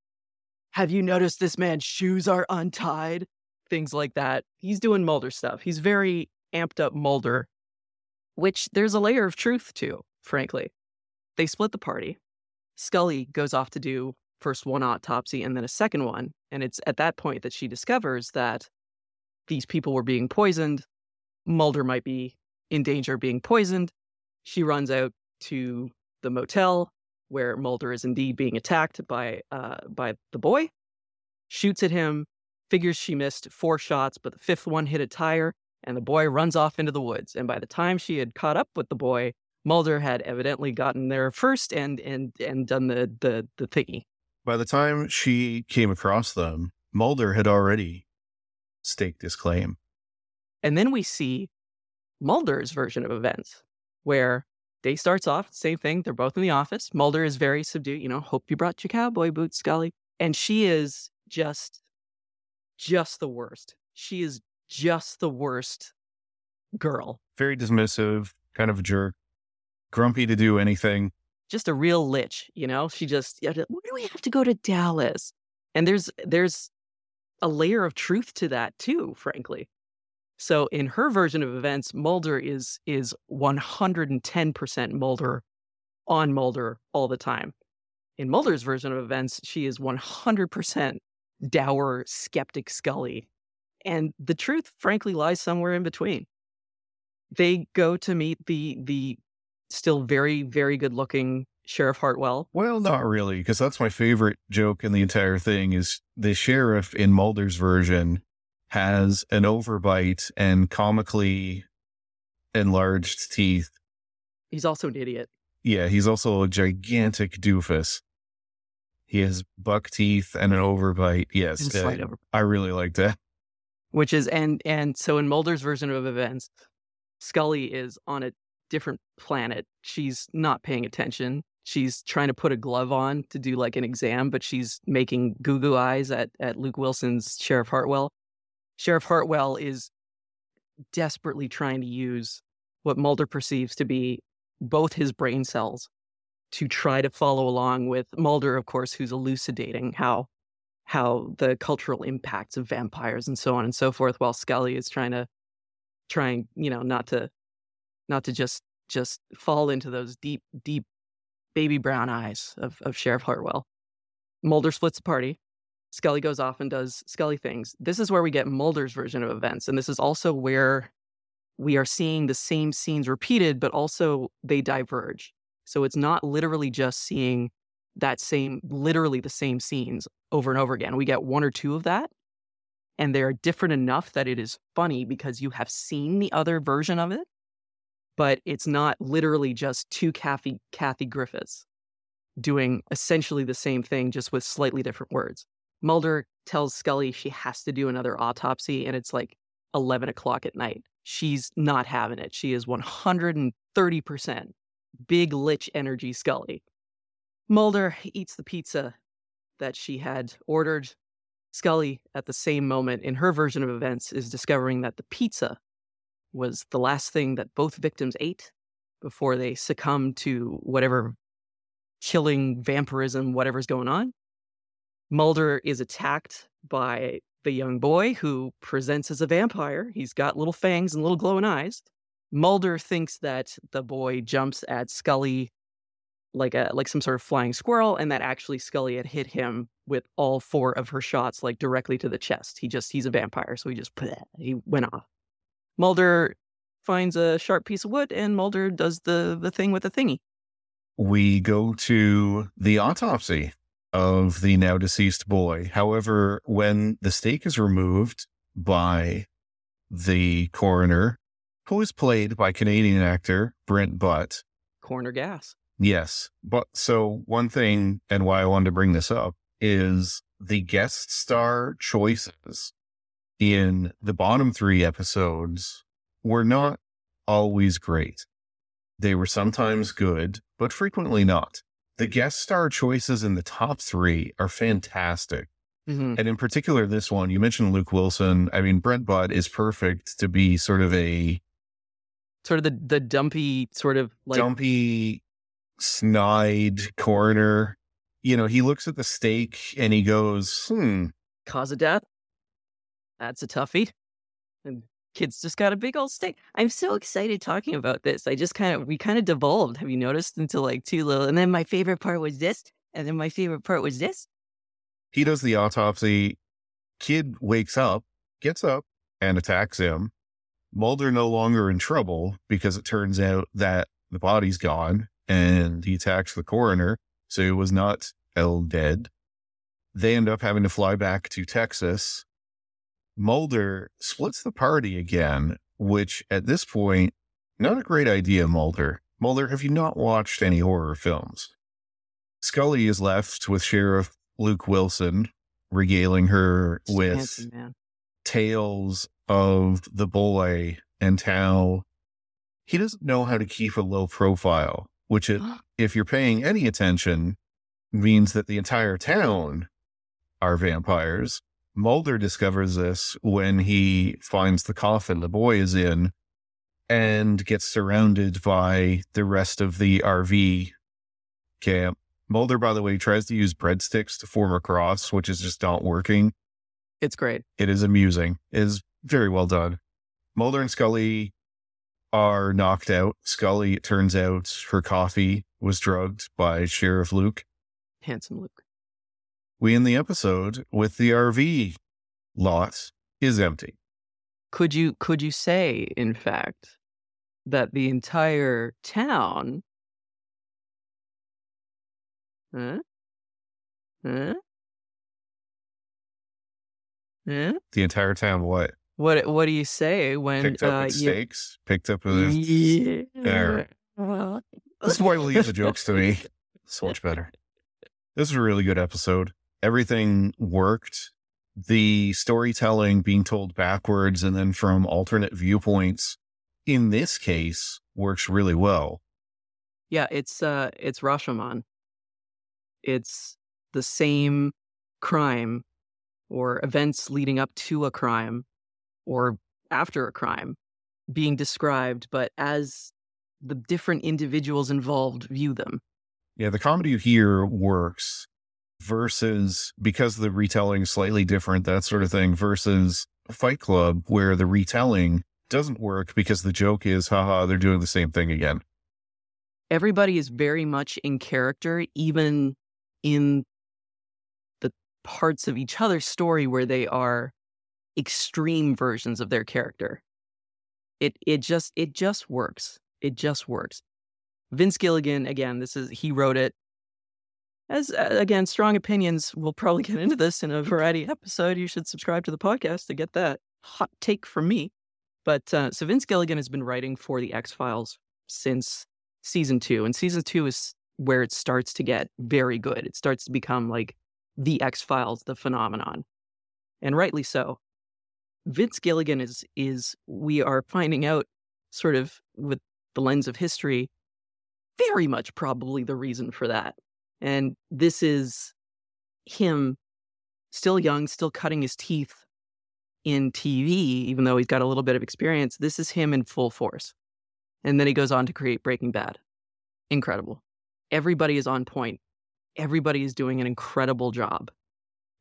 have you noticed this man's shoes are untied? Things like that. He's doing Mulder stuff. He's very amped up Mulder, which there's a layer of truth to, frankly. They split the party. Scully goes off to do first one autopsy and then a second one. And it's at that point that she discovers that these people were being poisoned. Mulder might be in danger of being poisoned. She runs out to the motel where Mulder is indeed being attacked by uh, by the boy. Shoots at him. Figures she missed four shots, but the fifth one hit a tire, and the boy runs off into the woods. And by the time she had caught up with the boy, Mulder had evidently gotten there first and and and done the the the thingy. By the time she came across them, Mulder had already staked his claim. And then we see Mulder's version of events, where day starts off, same thing. They're both in the office. Mulder is very subdued, you know, hope you brought your cowboy boots, Scully. And she is just, just the worst. She is just the worst girl. Very dismissive, kind of a jerk, grumpy to do anything. Just a real lich, you know? She just, why do we have to go to Dallas? And there's, there's a layer of truth to that too, frankly. So in her version of events, Mulder is is 110% Mulder on Mulder all the time. In Mulder's version of events, she is 100% dour skeptic Scully. And the truth frankly lies somewhere in between. They go to meet the the still very very good looking Sheriff Hartwell. Well, not really, because that's my favorite joke in the entire thing is the sheriff in Mulder's version has an overbite and comically enlarged teeth. He's also an idiot. Yeah, he's also a gigantic doofus. He has buck teeth and an overbite. Yes, uh, slight over I really like that. Which is and and so in Mulder's version of events, Scully is on a different planet. She's not paying attention. She's trying to put a glove on to do like an exam, but she's making goo goo eyes at at Luke Wilson's Sheriff Hartwell. Sheriff Hartwell is desperately trying to use what Mulder perceives to be both his brain cells to try to follow along with Mulder, of course, who's elucidating how how the cultural impacts of vampires and so on and so forth, while Scully is trying to trying, you know, not to not to just just fall into those deep, deep baby brown eyes of, of Sheriff Hartwell. Mulder splits the party. Scully goes off and does Scully things. This is where we get Mulder's version of events. And this is also where we are seeing the same scenes repeated, but also they diverge. So it's not literally just seeing that same, literally the same scenes over and over again. We get one or two of that, and they're different enough that it is funny because you have seen the other version of it, but it's not literally just two Kathy, Kathy Griffiths doing essentially the same thing, just with slightly different words. Mulder tells Scully she has to do another autopsy, and it's like 11 o'clock at night. she's not having it. She is 130% big lich energy Scully. Mulder eats the pizza that she had ordered. Scully, at the same moment in her version of events, is discovering that the pizza was the last thing that both victims ate before they succumb to whatever killing vampirism, whatever's going on. Mulder is attacked by the young boy who presents as a vampire. He's got little fangs and little glowing eyes. Mulder thinks that the boy jumps at Scully like a like some sort of flying squirrel, and that actually Scully had hit him with all four of her shots, like directly to the chest. He just he's a vampire, so he just he went off. Mulder finds a sharp piece of wood, and Mulder does the the thing with the thingy. We go to the autopsy of the now deceased boy. However, when the stake is removed by the coroner, who is played by Canadian actor Brent Butt. Corner gas. Yes. But so one thing and why I wanted to bring this up is the guest star choices in the bottom three episodes were not always great. They were sometimes good, but frequently not. The guest star choices in the top three are fantastic. Mm-hmm. And in particular, this one, you mentioned Luke Wilson. I mean, Brent Butt is perfect to be sort of a sort of the the dumpy sort of like dumpy snide coroner. You know, he looks at the stake and he goes, hmm. Cause of death? That's a toughie. And kids just got a big old stake. I'm so excited talking about this. I just kind of, we kind of devolved. Have you noticed into like two little, and then my favorite part was this. And then my favorite part was this. He does the autopsy. Kid wakes up, gets up and attacks him. Mulder no longer in trouble because it turns out that the body's gone and he attacks the coroner. So he was not ill dead. They end up having to fly back to Texas. Mulder splits the party again, which at this point, not a great idea, Mulder. Mulder, have you not watched any horror films? Scully is left with Sheriff Luke Wilson, regaling her Just with tales of the boy and how he doesn't know how to keep a low profile, which it, if you're paying any attention means that the entire town are vampires. Mulder discovers this when he finds the coffin the boy is in and gets surrounded by the rest of the RV camp. Mulder, by the way, tries to use breadsticks to form a cross, which is just not working. It's great. It is amusing. It is very well done. Mulder and Scully are knocked out. Scully, it turns out her coffee was drugged by Sheriff Luke. Handsome Luke. We end the episode with the RV lot is empty. Could you could you say, in fact, that the entire town Huh? Huh? Huh? The entire town, what? What What do you say when picked up uh, you... steaks? Picked up with yeah. there. This is why leave the jokes to me. So much better. This is a really good episode. Everything worked. The storytelling being told backwards and then from alternate viewpoints in this case works really well. Yeah, it's uh it's Rashomon it's the same crime or events leading up to a crime or after a crime being described, but as the different individuals involved view them. Yeah, the comedy here works versus because the retelling is slightly different, that sort of thing, versus Fight Club, where the retelling doesn't work because the joke is, haha, they're doing the same thing again. Everybody is very much in character, even in the parts of each other's story where they are extreme versions of their character. It it just it just works. It just works. Vince Gilligan again, this is he wrote it. As uh, again, strong opinions. We'll probably get into this in a variety episode. You should subscribe to the podcast to get that hot take from me. But uh, so Vince Gilligan has been writing for the X Files since season two, and season two is where it starts to get very good. It starts to become like the X Files, the phenomenon. And rightly so. Vince Gilligan is is we are finding out sort of with the lens of history very much probably the reason for that. And this is him still young, still cutting his teeth in TV, even though he's got a little bit of experience. This is him in full force. And then he goes on to create Breaking Bad. Incredible. Everybody is on point. Everybody is doing an incredible job.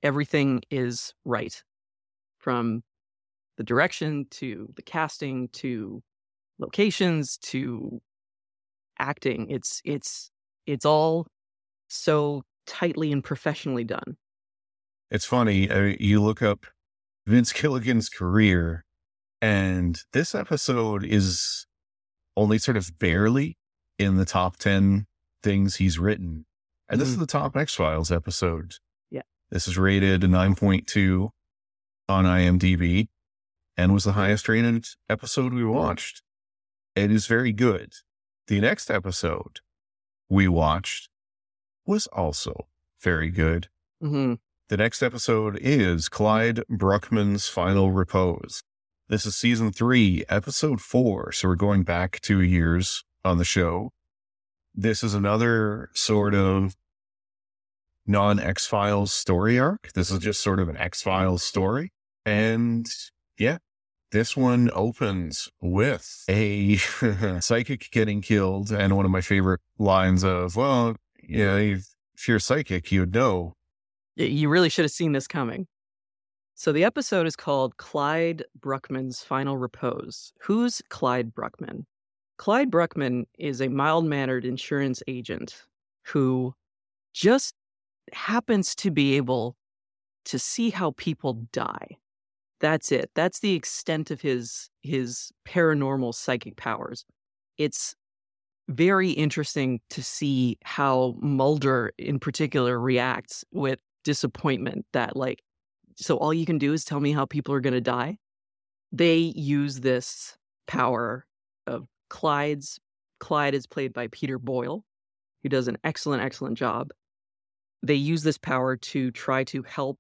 Everything is right from the direction to the casting to locations to acting. It's it's it's all so tightly and professionally done. It's funny. Uh, you look up Vince Gilligan's career, and this episode is only sort of barely in the top 10 things he's written. And this mm-hmm. is the top X Files episode. Yeah. This is rated 9.2 on IMDb and was the highest rated episode we watched. It is very good. The next episode we watched was also very good. Mm-hmm. The next episode is Clyde Bruckman's Final Repose. This is season three, episode four. So we're going back two years on the show. This is another sort of non X Files story arc. This is just sort of an X Files story. And yeah, this one opens with a psychic getting killed, and one of my favorite lines of, well, yeah, if you're psychic, you'd know. You really should have seen this coming. So the episode is called Clyde Bruckman's Final Repose. Who's Clyde Bruckman? Clyde Bruckman is a mild mannered insurance agent who just happens to be able to see how people die. That's it. That's the extent of his his paranormal psychic powers. It's very interesting to see how Mulder in particular reacts with disappointment that like so all you can do is tell me how people are going to die. They use this power of Clyde's Clyde is played by Peter Boyle, who does an excellent excellent job. They use this power to try to help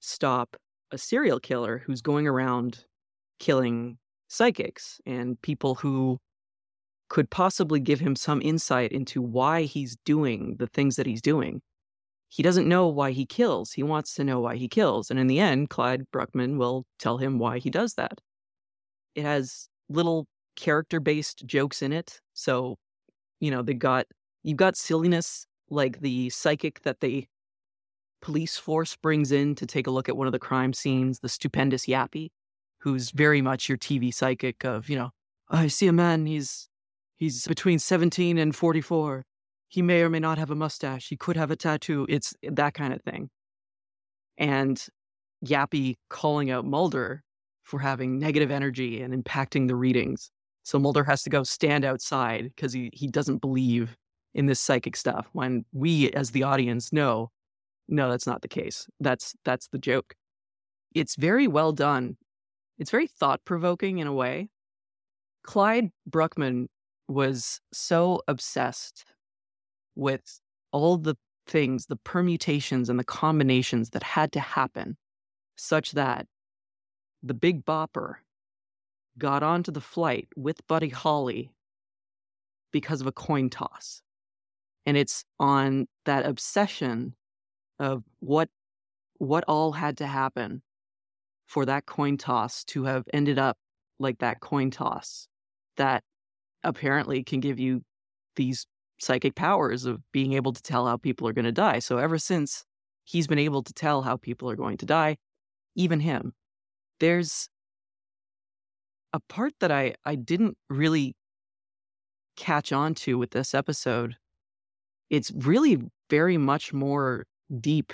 stop a serial killer who's going around killing psychics and people who could possibly give him some insight into why he's doing the things that he's doing. He doesn't know why he kills. He wants to know why he kills. And in the end, Clyde Bruckman will tell him why he does that. It has little character based jokes in it. So, you know, they got, you've got silliness like the psychic that they police force brings in to take a look at one of the crime scenes, the stupendous Yappi, who's very much your TV psychic of, you know, I see a man, he's he's between 17 and 44. He may or may not have a mustache. He could have a tattoo. It's that kind of thing. And Yappi calling out Mulder for having negative energy and impacting the readings. So Mulder has to go stand outside because he, he doesn't believe in this psychic stuff when we as the audience know no, that's not the case. That's that's the joke. It's very well done. It's very thought provoking in a way. Clyde Bruckman was so obsessed with all the things, the permutations and the combinations that had to happen, such that the Big Bopper got onto the flight with Buddy Holly because of a coin toss. And it's on that obsession of what what all had to happen for that coin toss to have ended up like that coin toss that apparently can give you these psychic powers of being able to tell how people are going to die. So ever since he's been able to tell how people are going to die, even him, there's a part that I I didn't really catch on to with this episode. It's really very much more deep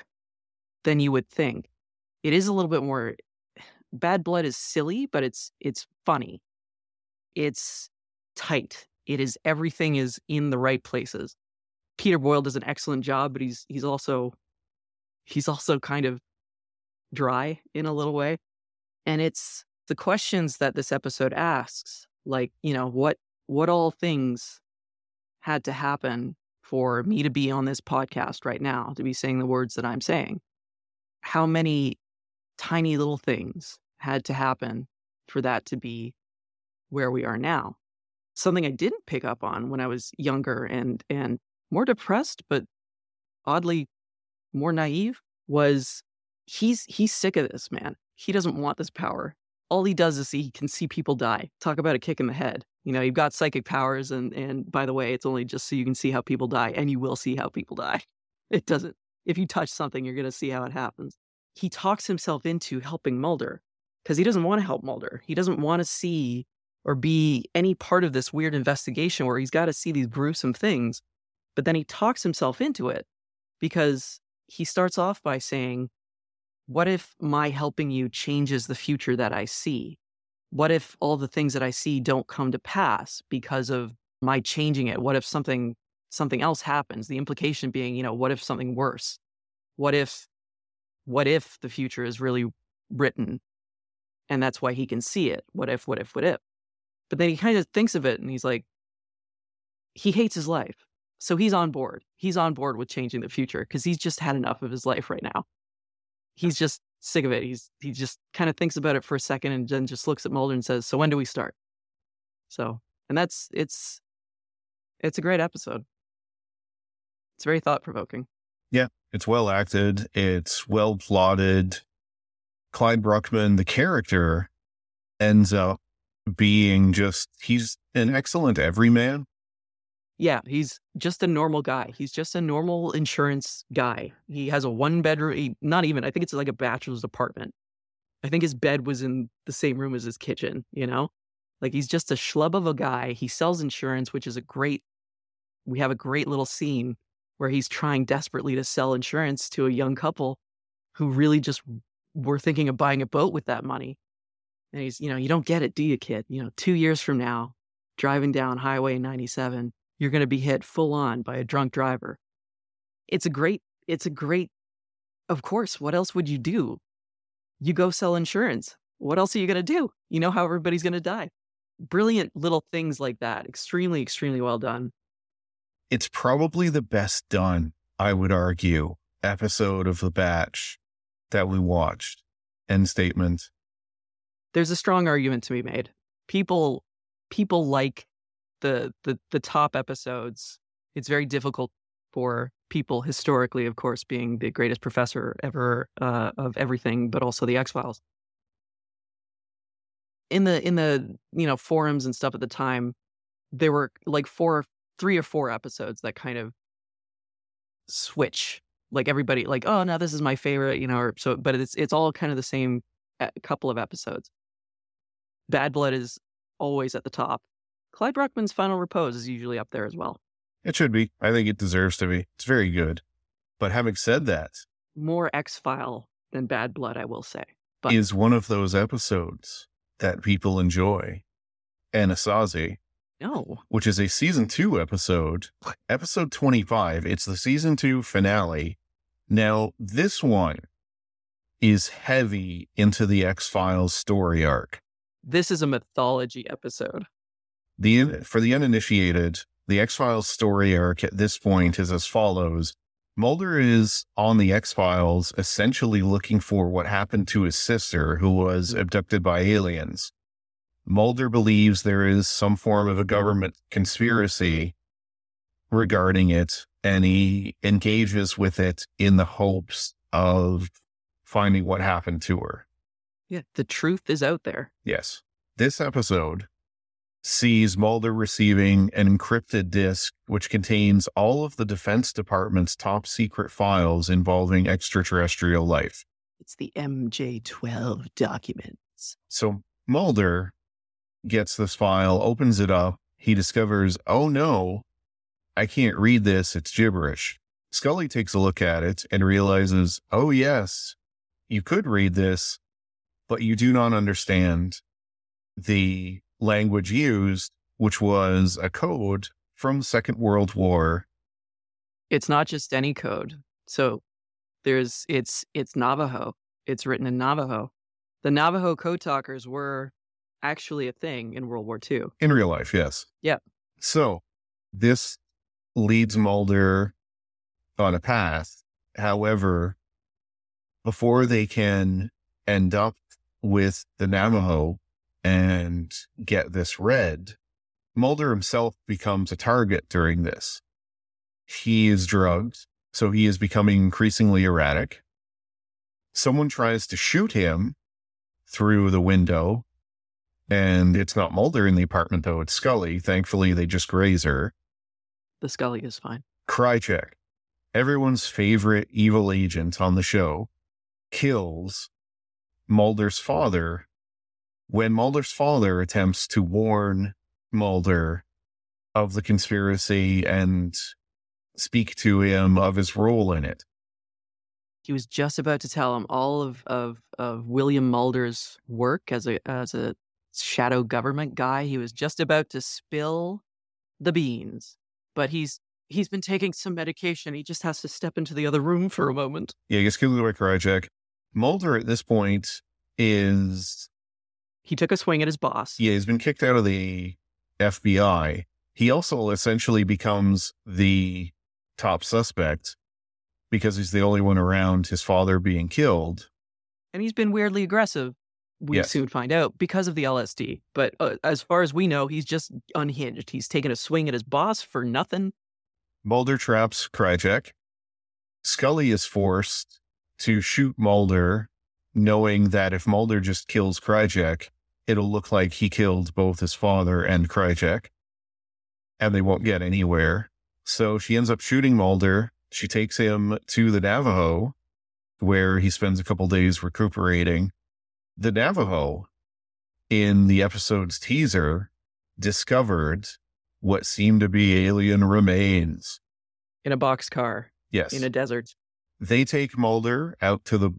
than you would think. It is a little bit more Bad Blood is silly, but it's it's funny. It's tight. It is everything is in the right places. Peter Boyle does an excellent job, but he's he's also he's also kind of dry in a little way. And it's the questions that this episode asks, like, you know, what what all things had to happen for me to be on this podcast right now, to be saying the words that I'm saying. How many tiny little things had to happen for that to be where we are now. Something I didn't pick up on when I was younger and and more depressed, but oddly more naive, was he's he's sick of this, man. He doesn't want this power. All he does is he can see people die. Talk about a kick in the head. You know, you've got psychic powers and and by the way, it's only just so you can see how people die and you will see how people die. It doesn't if you touch something, you're going to see how it happens. He talks himself into helping Mulder because he doesn't want to help Mulder. He doesn't want to see or be any part of this weird investigation where he's got to see these gruesome things. But then he talks himself into it because he starts off by saying, What if my helping you changes the future that I see? What if all the things that I see don't come to pass because of my changing it? What if something something else happens? The implication being, you know, what if something worse? What if what if the future is really written and that's why he can see it? What if, what if, what if? But then he kind of thinks of it and he's like, he hates his life. So he's on board. He's on board with changing the future because he's just had enough of his life right now. He's just sick of it. He's he just kind of thinks about it for a second and then just looks at Mulder and says, "So when do we start?" So, and that's it's it's a great episode. It's very thought provoking. Yeah, it's well acted. It's well plotted. Clyde Bruckman, the character, ends up being just, he's an excellent everyman. Yeah, he's just a normal guy. He's just a normal insurance guy. He has a one bedroom, he, not even, I think it's like a bachelor's apartment. I think his bed was in the same room as his kitchen, you know? Like he's just a schlub of a guy. He sells insurance, which is a great, we have a great little scene where he's trying desperately to sell insurance to a young couple who really just were thinking of buying a boat with that money. And he's, you know, you don't get it, do you, kid? You know, two years from now, driving down Highway 97, you're going to be hit full on by a drunk driver. It's a great, it's a great, of course, what else would you do? You go sell insurance. What else are you going to do? You know how everybody's going to die. Brilliant little things like that. Extremely, extremely well done. It's probably the best done, I would argue, episode of The Batch that we watched. End statement. There's a strong argument to be made. People people like the the the top episodes. It's very difficult for people historically, of course, being the greatest professor ever uh, of everything, but also the X Files. In the in the you know forums and stuff at the time, there were like four three or four episodes that kind of switch. Like everybody, like, oh, now this is my favorite, you know. Or so, but it's it's all kind of the same uh, couple of episodes. Bad Blood is always at the top. Clyde Bruckman's Final Repose is usually up there as well. It should be. I think it deserves to be. It's very good. But having said that, more X File than Bad Blood, I will say. But is one of those episodes that people enjoy. Anasazi no. Which is a season two episode, episode 25. It's the season two finale. Now, this one is heavy into the X Files story arc. This is a mythology episode. The for the uninitiated, the X Files story arc at this point is as follows. Mulder is on the X Files, essentially looking for what happened to his sister, who was abducted by aliens. Mulder believes there is some form of a government conspiracy regarding it, and he engages with it in the hopes of finding what happened to her. Yeah, the truth is out there. Yes. This episode sees Mulder receiving an encrypted disk which contains all of the Defense Department's top secret files involving extraterrestrial life. It's the MJ 12 documents. So Mulder gets this file, opens it up. He discovers, oh no, I can't read this. It's gibberish. Scully takes a look at it and realizes, oh yes, you could read this, but you do not understand the language used, which was a code from Second World War. It's not just any code. So there's it's it's Navajo. It's written in Navajo. The Navajo code talkers were actually a thing in World War II. In real life, yes. Yeah. So this leads Mulder on a path. However, before they can end up with the Navajo and get this read, Mulder himself becomes a target during this. He is drugged, so he is becoming increasingly erratic. Someone tries to shoot him through the window, and it's not Mulder in the apartment, though, it's Scully. Thankfully, they just graze her. The Scully is fine. Krycek, everyone's favorite evil agent on the show, kills Mulder's father when Mulder's father attempts to warn Mulder of the conspiracy and speak to him of his role in it. He was just about to tell him all of, of, of William Mulder's work as a as a shadow government guy. He was just about to spill the beans, but he's he's been taking some medication. He just has to step into the other room for a moment. Yeah, he gets killed by Krycek. Mulder at this point is He took a swing at his boss. yeah, he's been kicked out of the FBI. He also essentially becomes the top suspect because he's the only one around his father being killed. and he's been weirdly aggressive. We Yes. soon find out because of the LSD. But uh, as far as we know, he's just unhinged. He's taken a swing at his boss for nothing. Mulder traps Krycek. Scully is forced to shoot Mulder, knowing that if Mulder just kills Krycek, it'll look like he killed both his father and Krycek, and they won't get anywhere. So she ends up shooting Mulder. She takes him to the Navajo, where he spends a couple days recuperating. The Navajo, in the episode's teaser, discovered what seemed to be alien remains. In a boxcar Yes. in a desert. they take Mulder out to the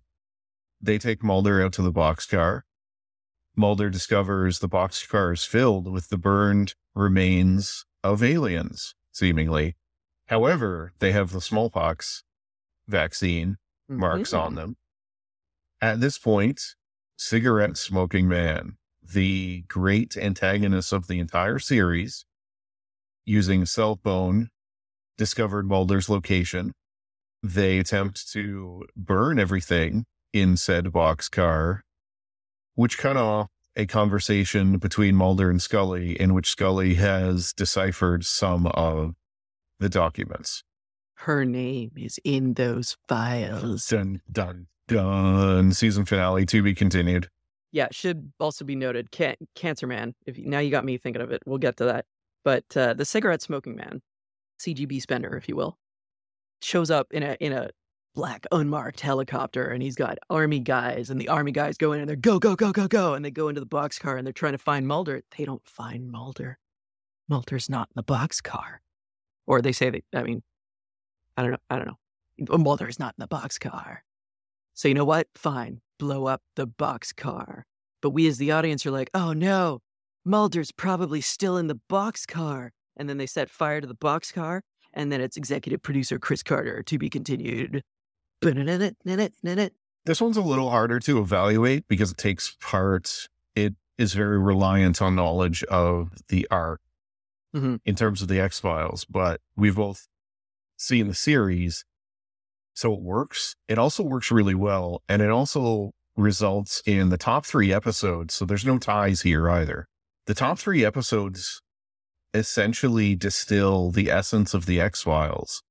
they take Mulder out to the boxcar. Mulder discovers the boxcar is filled with the burned remains of aliens, seemingly. However, they have the smallpox vaccine marks Mhm. on them. At this point, cigarette smoking man, the great antagonist of the entire series, using cell phone, discovered Mulder's location. They attempt to burn everything in said boxcar, which cut off a conversation between Mulder and Scully in which Scully has deciphered some of the documents. Her name is in those files. Dun, dun, dun. Season finale to be continued. Yeah, it should also be noted. Can- Cancer Man. If you, now you got me thinking of it, we'll get to that. But uh, the cigarette smoking man, CGB spender, if you will, shows up in a in a black unmarked helicopter, and he's got army guys, and the army guys go in and they're go go go go go, and they go into the boxcar and they're trying to find Mulder. They don't find Mulder. Mulder's not in the boxcar, or they say that. I mean, I don't know. I don't know. Mulder's not in the boxcar. So you know what? Fine, blow up the boxcar. But we as the audience are like, oh no, Mulder's probably still in the boxcar. And then they set fire to the boxcar, and then it's executive producer Chris Carter to be continued. This one's a little harder to evaluate because it takes part, it is very reliant on knowledge of the art Mhm. in terms of the X Files, but we've both seen the series. So it works. It also works really well. And it also results in the top three episodes. So there's no ties here either. The top three episodes essentially distill the essence of the X Files.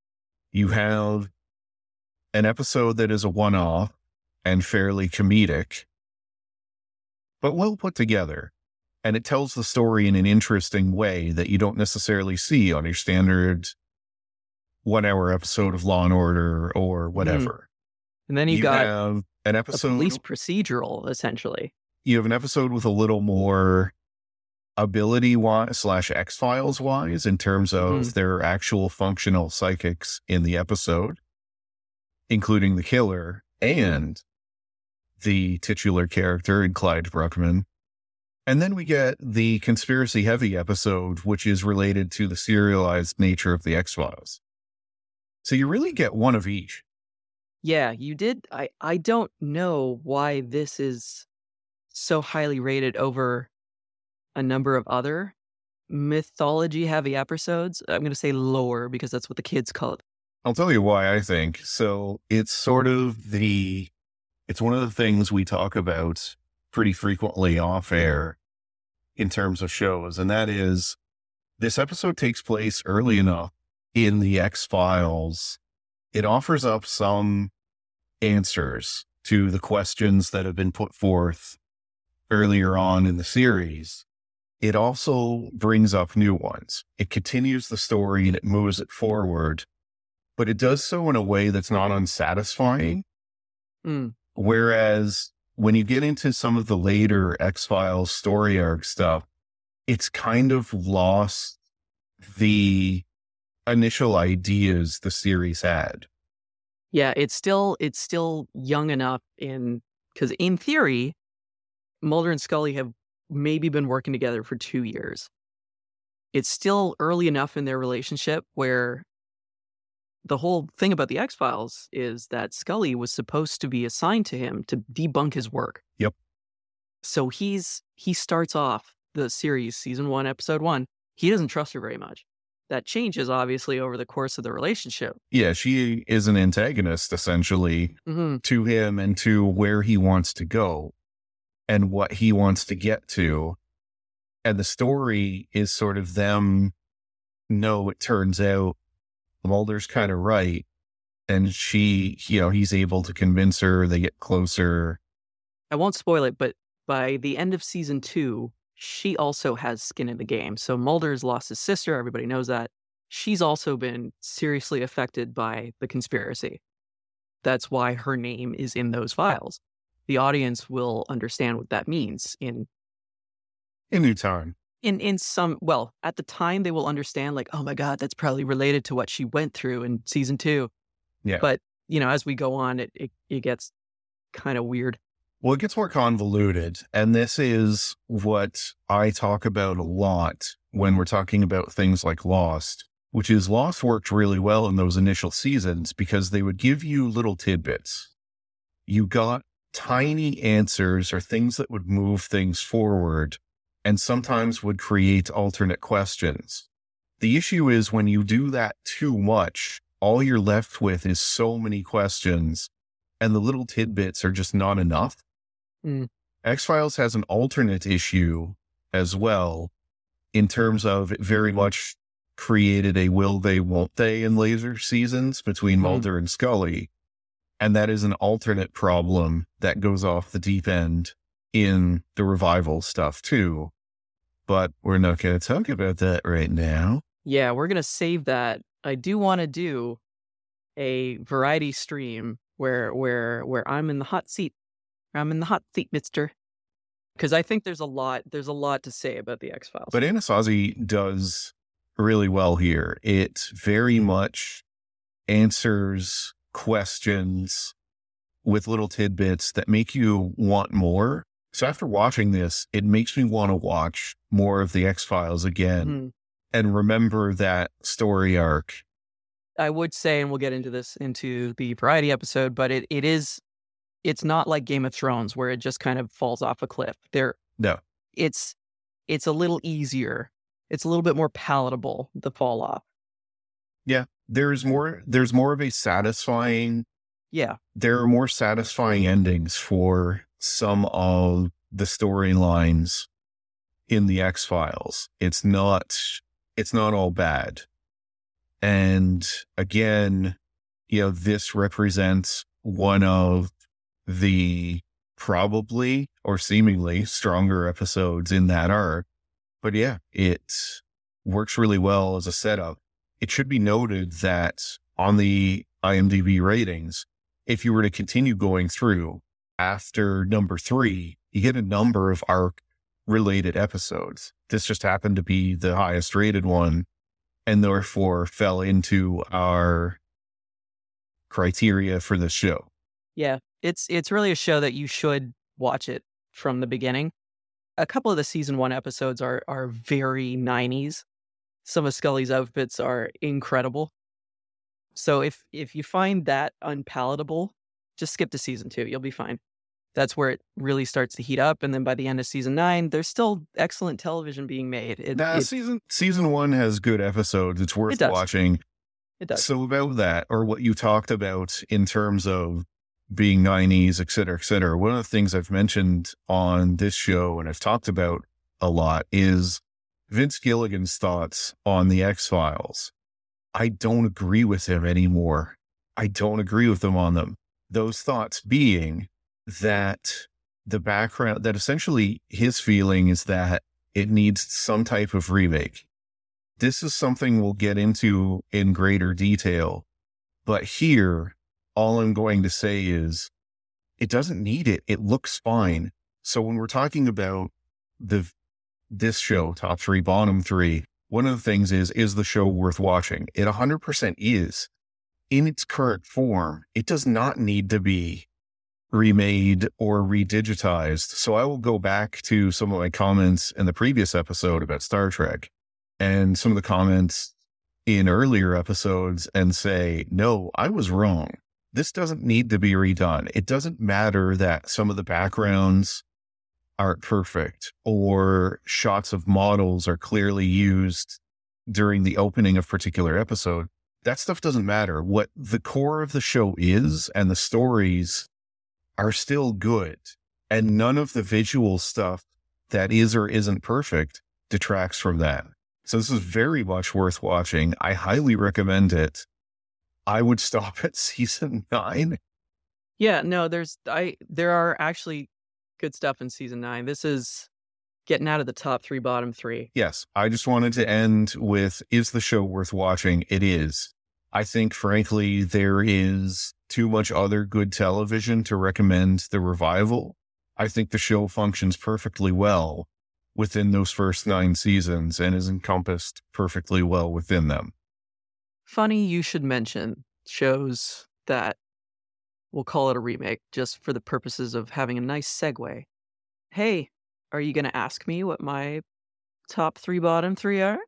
You have an episode that is a one off and fairly comedic, but well put together. And it tells the story in an interesting way that you don't necessarily see on your standard one hour episode of Law and Order or whatever. And then you, got have an episode police procedural, essentially. you have an episode with a little more ability wise slash X Files wise in terms of Mhm. their actual functional psychics in the episode, including the killer and the titular character in Clyde Bruckman. And then we get the conspiracy heavy episode, which is related to the serialized nature of the X Files. So you really get one of each. Yeah, you did. I, I don't know why this is so highly rated over a number of other mythology heavy episodes. I'm going to say lore because that's what the kids call it. I'll tell you why I think. So it's sort of the, it's one of the things we talk about pretty frequently off air in terms of shows, and that is this episode takes place early enough in the X Files. It offers up some answers to the questions that have been put forth earlier on in the series. It also brings up new ones. It continues the story and it moves it forward, but it does so in a way that's not unsatisfying. Mm. Whereas when you get into some of the later X Files story arc stuff, it's kind of lost the initial ideas the series had. Yeah, it's still it's still young enough in because in theory, Mulder and Scully have maybe been working together for two years. It's still early enough in their relationship where the whole thing about the X Files is that Scully was supposed to be assigned to him to debunk his work. Yep. So he's he starts off the series, season one, episode one. He doesn't trust her very much. That changes obviously over the course of the relationship. Yeah, she is an antagonist essentially Mm-hmm. to him and to where he wants to go and what he wants to get to. And the story is sort of them. No, it turns out Mulder's kind of right. And she, you know, he's able to convince her. They get closer. I won't spoil it, but by the end of season two, she also has skin in the game. So Mulder's lost his sister. Everybody knows that. She's also been seriously affected by the conspiracy. That's why her name is in those files. The audience will understand what that means in In new time. In in some well, at the time they will understand like, oh my god, that's probably related to what she went through in season 2. Yeah. But, you know, as we go on it it, it gets kind of weird. Well, it gets more convoluted. And this is what I talk about a lot when we're talking about things like Lost, which is Lost worked really well in those initial seasons because they would give you little tidbits. You got tiny answers or things that would move things forward and sometimes would create alternate questions. The issue is when you do that too much, all you're left with is so many questions and the little tidbits are just not enough. Mm. X Files has an alternate issue as well, in terms of it very much created a will they, won't they in later seasons between Mhm. Mulder and Scully. And that is an alternate problem that goes off the deep end in the revival stuff too. But we're not going to talk about that right now. Yeah, we're gonna save that. I do want to do a variety stream where where where I'm in the hot seat. I'm in the hot seat, Mister. Because I think there's a lot there's a lot to say about the X Files. But Anasazi does really well here. It very mm-hmm. much answers questions with little tidbits that make you want more. So after watching this, it makes me want to watch more of the X Files again Mhm. and remember that story arc. I would say, and we'll get into this into the variety episode, but it, it is it's not like Game of Thrones where it just kind of falls off a cliff. There No. it's it's a little easier. It's a little bit more palatable, the fall off. Yeah. There's more there's more of a satisfying Yeah. there are more satisfying endings for some of the storylines in the X Files. It's not it's not all bad. And again, you know, this represents one of the probably or seemingly stronger episodes in that arc. But yeah, it works really well as a setup. It should be noted that on the IMDb ratings, if you were to continue going through after number three, you get a number of arc related episodes. This just happened to be the highest rated one and therefore fell into our criteria for the show. Yeah, it's it's really a show that you should watch it from the beginning. A couple of the season one episodes are are very nineties. Some of Scully's outfits are incredible. So if if you find that unpalatable, just skip to season two. You'll be fine. That's where it really starts to heat up, and then by the end of season nine, there's still excellent television being made. It, Nah, it, season season one has good episodes. It's worth It watching. it does. So about that, or what you talked about in terms of being 90s, et cetera, et cetera. One of the things I've mentioned on this show and I've talked about a lot is Vince Gilligan's thoughts on the X Files. I don't agree with him anymore. I don't agree with him on them. Those thoughts being that the background, that essentially his feeling is that it needs some type of remake. This is something we'll get into in greater detail. But here, all I'm going to say is it doesn't need it. It looks fine. So when we're talking about the this show, top three, bottom three, one of the things is, is the show worth watching? It 100% is. In its current form, it does not need to be remade or redigitized. So I will go back to some of my comments in the previous episode about Star Trek and some of the comments in earlier episodes and say, no, I was wrong. This doesn't need to be redone. It doesn't matter that some of the backgrounds aren't perfect or shots of models are clearly used during the opening of particular episode. That stuff doesn't matter. What the core of the show is and the stories are still good. And none of the visual stuff that is or isn't perfect detracts from that. So this is very much worth watching. I highly recommend it. I would stop at season nine. Yeah, no, there's I there are actually good stuff in season nine. This is getting out of the top three, bottom three. Yes. I just wanted to end with is the show worth watching? It is. I think, frankly, there is too much other good television to recommend the revival. I think the show functions perfectly well within those first nine seasons and is encompassed perfectly well within them. Funny you should mention shows that we'll call it a remake just for the purposes of having a nice segue. Hey, are you going to ask me what my top three, bottom three are?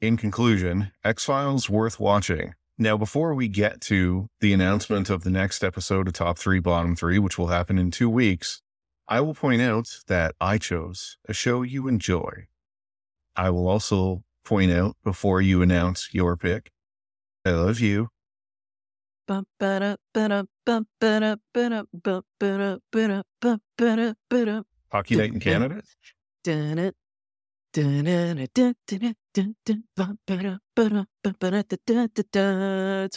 In conclusion, X Files worth watching. Now, before we get to the announcement of the next episode of Top 3 Bottom 3, which will happen in two weeks, I will point out that I chose a show you enjoy. I will also point out before you announce your pick, I love you. Hockey Night in Canada? It's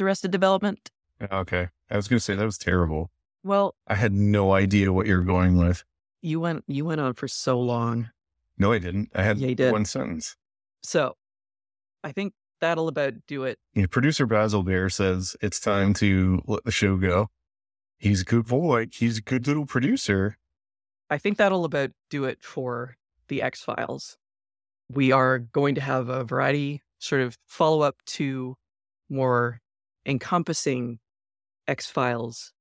Arrested Development. Okay. I was going to say that was terrible. Well, I had no idea what you were going with. You went you went on for so long. No, I didn't. I had yeah, one sentence. So, I think that'll about do it. Yeah, producer Basil Bear says it's time to let the show go. He's a good boy. He's a good little producer. I think that'll about do it for the X Files we are going to have a variety sort of follow up to more encompassing X Files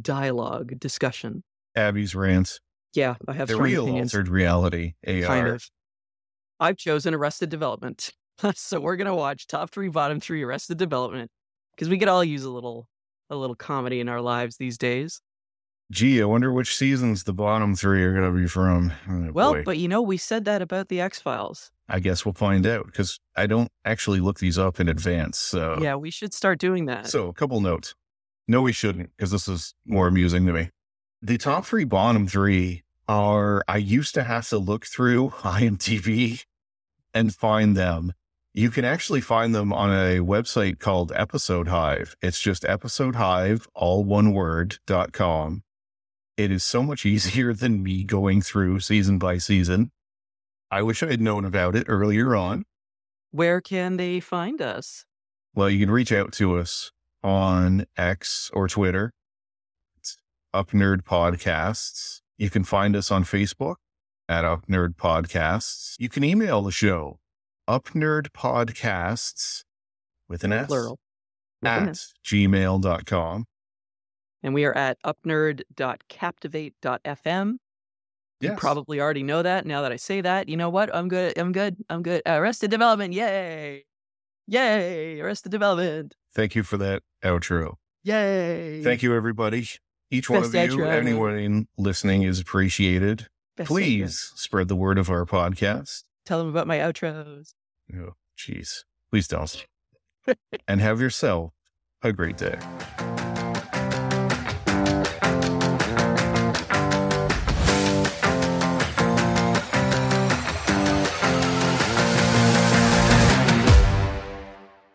dialogue discussion. Abby's rants. Yeah, I have the real opinions. altered reality. AR. Kind of. I've chosen Arrested Development, so we're gonna watch top three, bottom three, Arrested Development, because we could all use a little a little comedy in our lives these days. Gee, I wonder which seasons the bottom three are going to be from. Oh, well, boy. but you know, we said that about the X Files. I guess we'll find out because I don't actually look these up in advance. So yeah, we should start doing that. So a couple notes. No, we shouldn't because this is more amusing to me. The top three, bottom three are I used to have to look through IMDb and find them. You can actually find them on a website called Episode Hive. It's just Episode Hive, all one word, dot com. It is so much easier than me going through season by season. I wish I had known about it earlier on. Where can they find us? Well, you can reach out to us on X or Twitter. It's Up Nerd Podcasts. You can find us on Facebook at Up Nerd Podcasts. You can email the show, Up Nerd Podcasts with an S. Plural. At gmail.com. And we are at upnerd.captivate.fm. Yes. You probably already know that. Now that I say that, you know what? I'm good. I'm good. I'm good. Arrested Development. Yay. Yay. Arrested Development. Thank you for that outro. Yay. Thank you, everybody. Each Best one of you, outro. anyone listening is appreciated. Best Please outro. spread the word of our podcast. Tell them about my outros. Oh, jeez. Please don't. and have yourself a great day.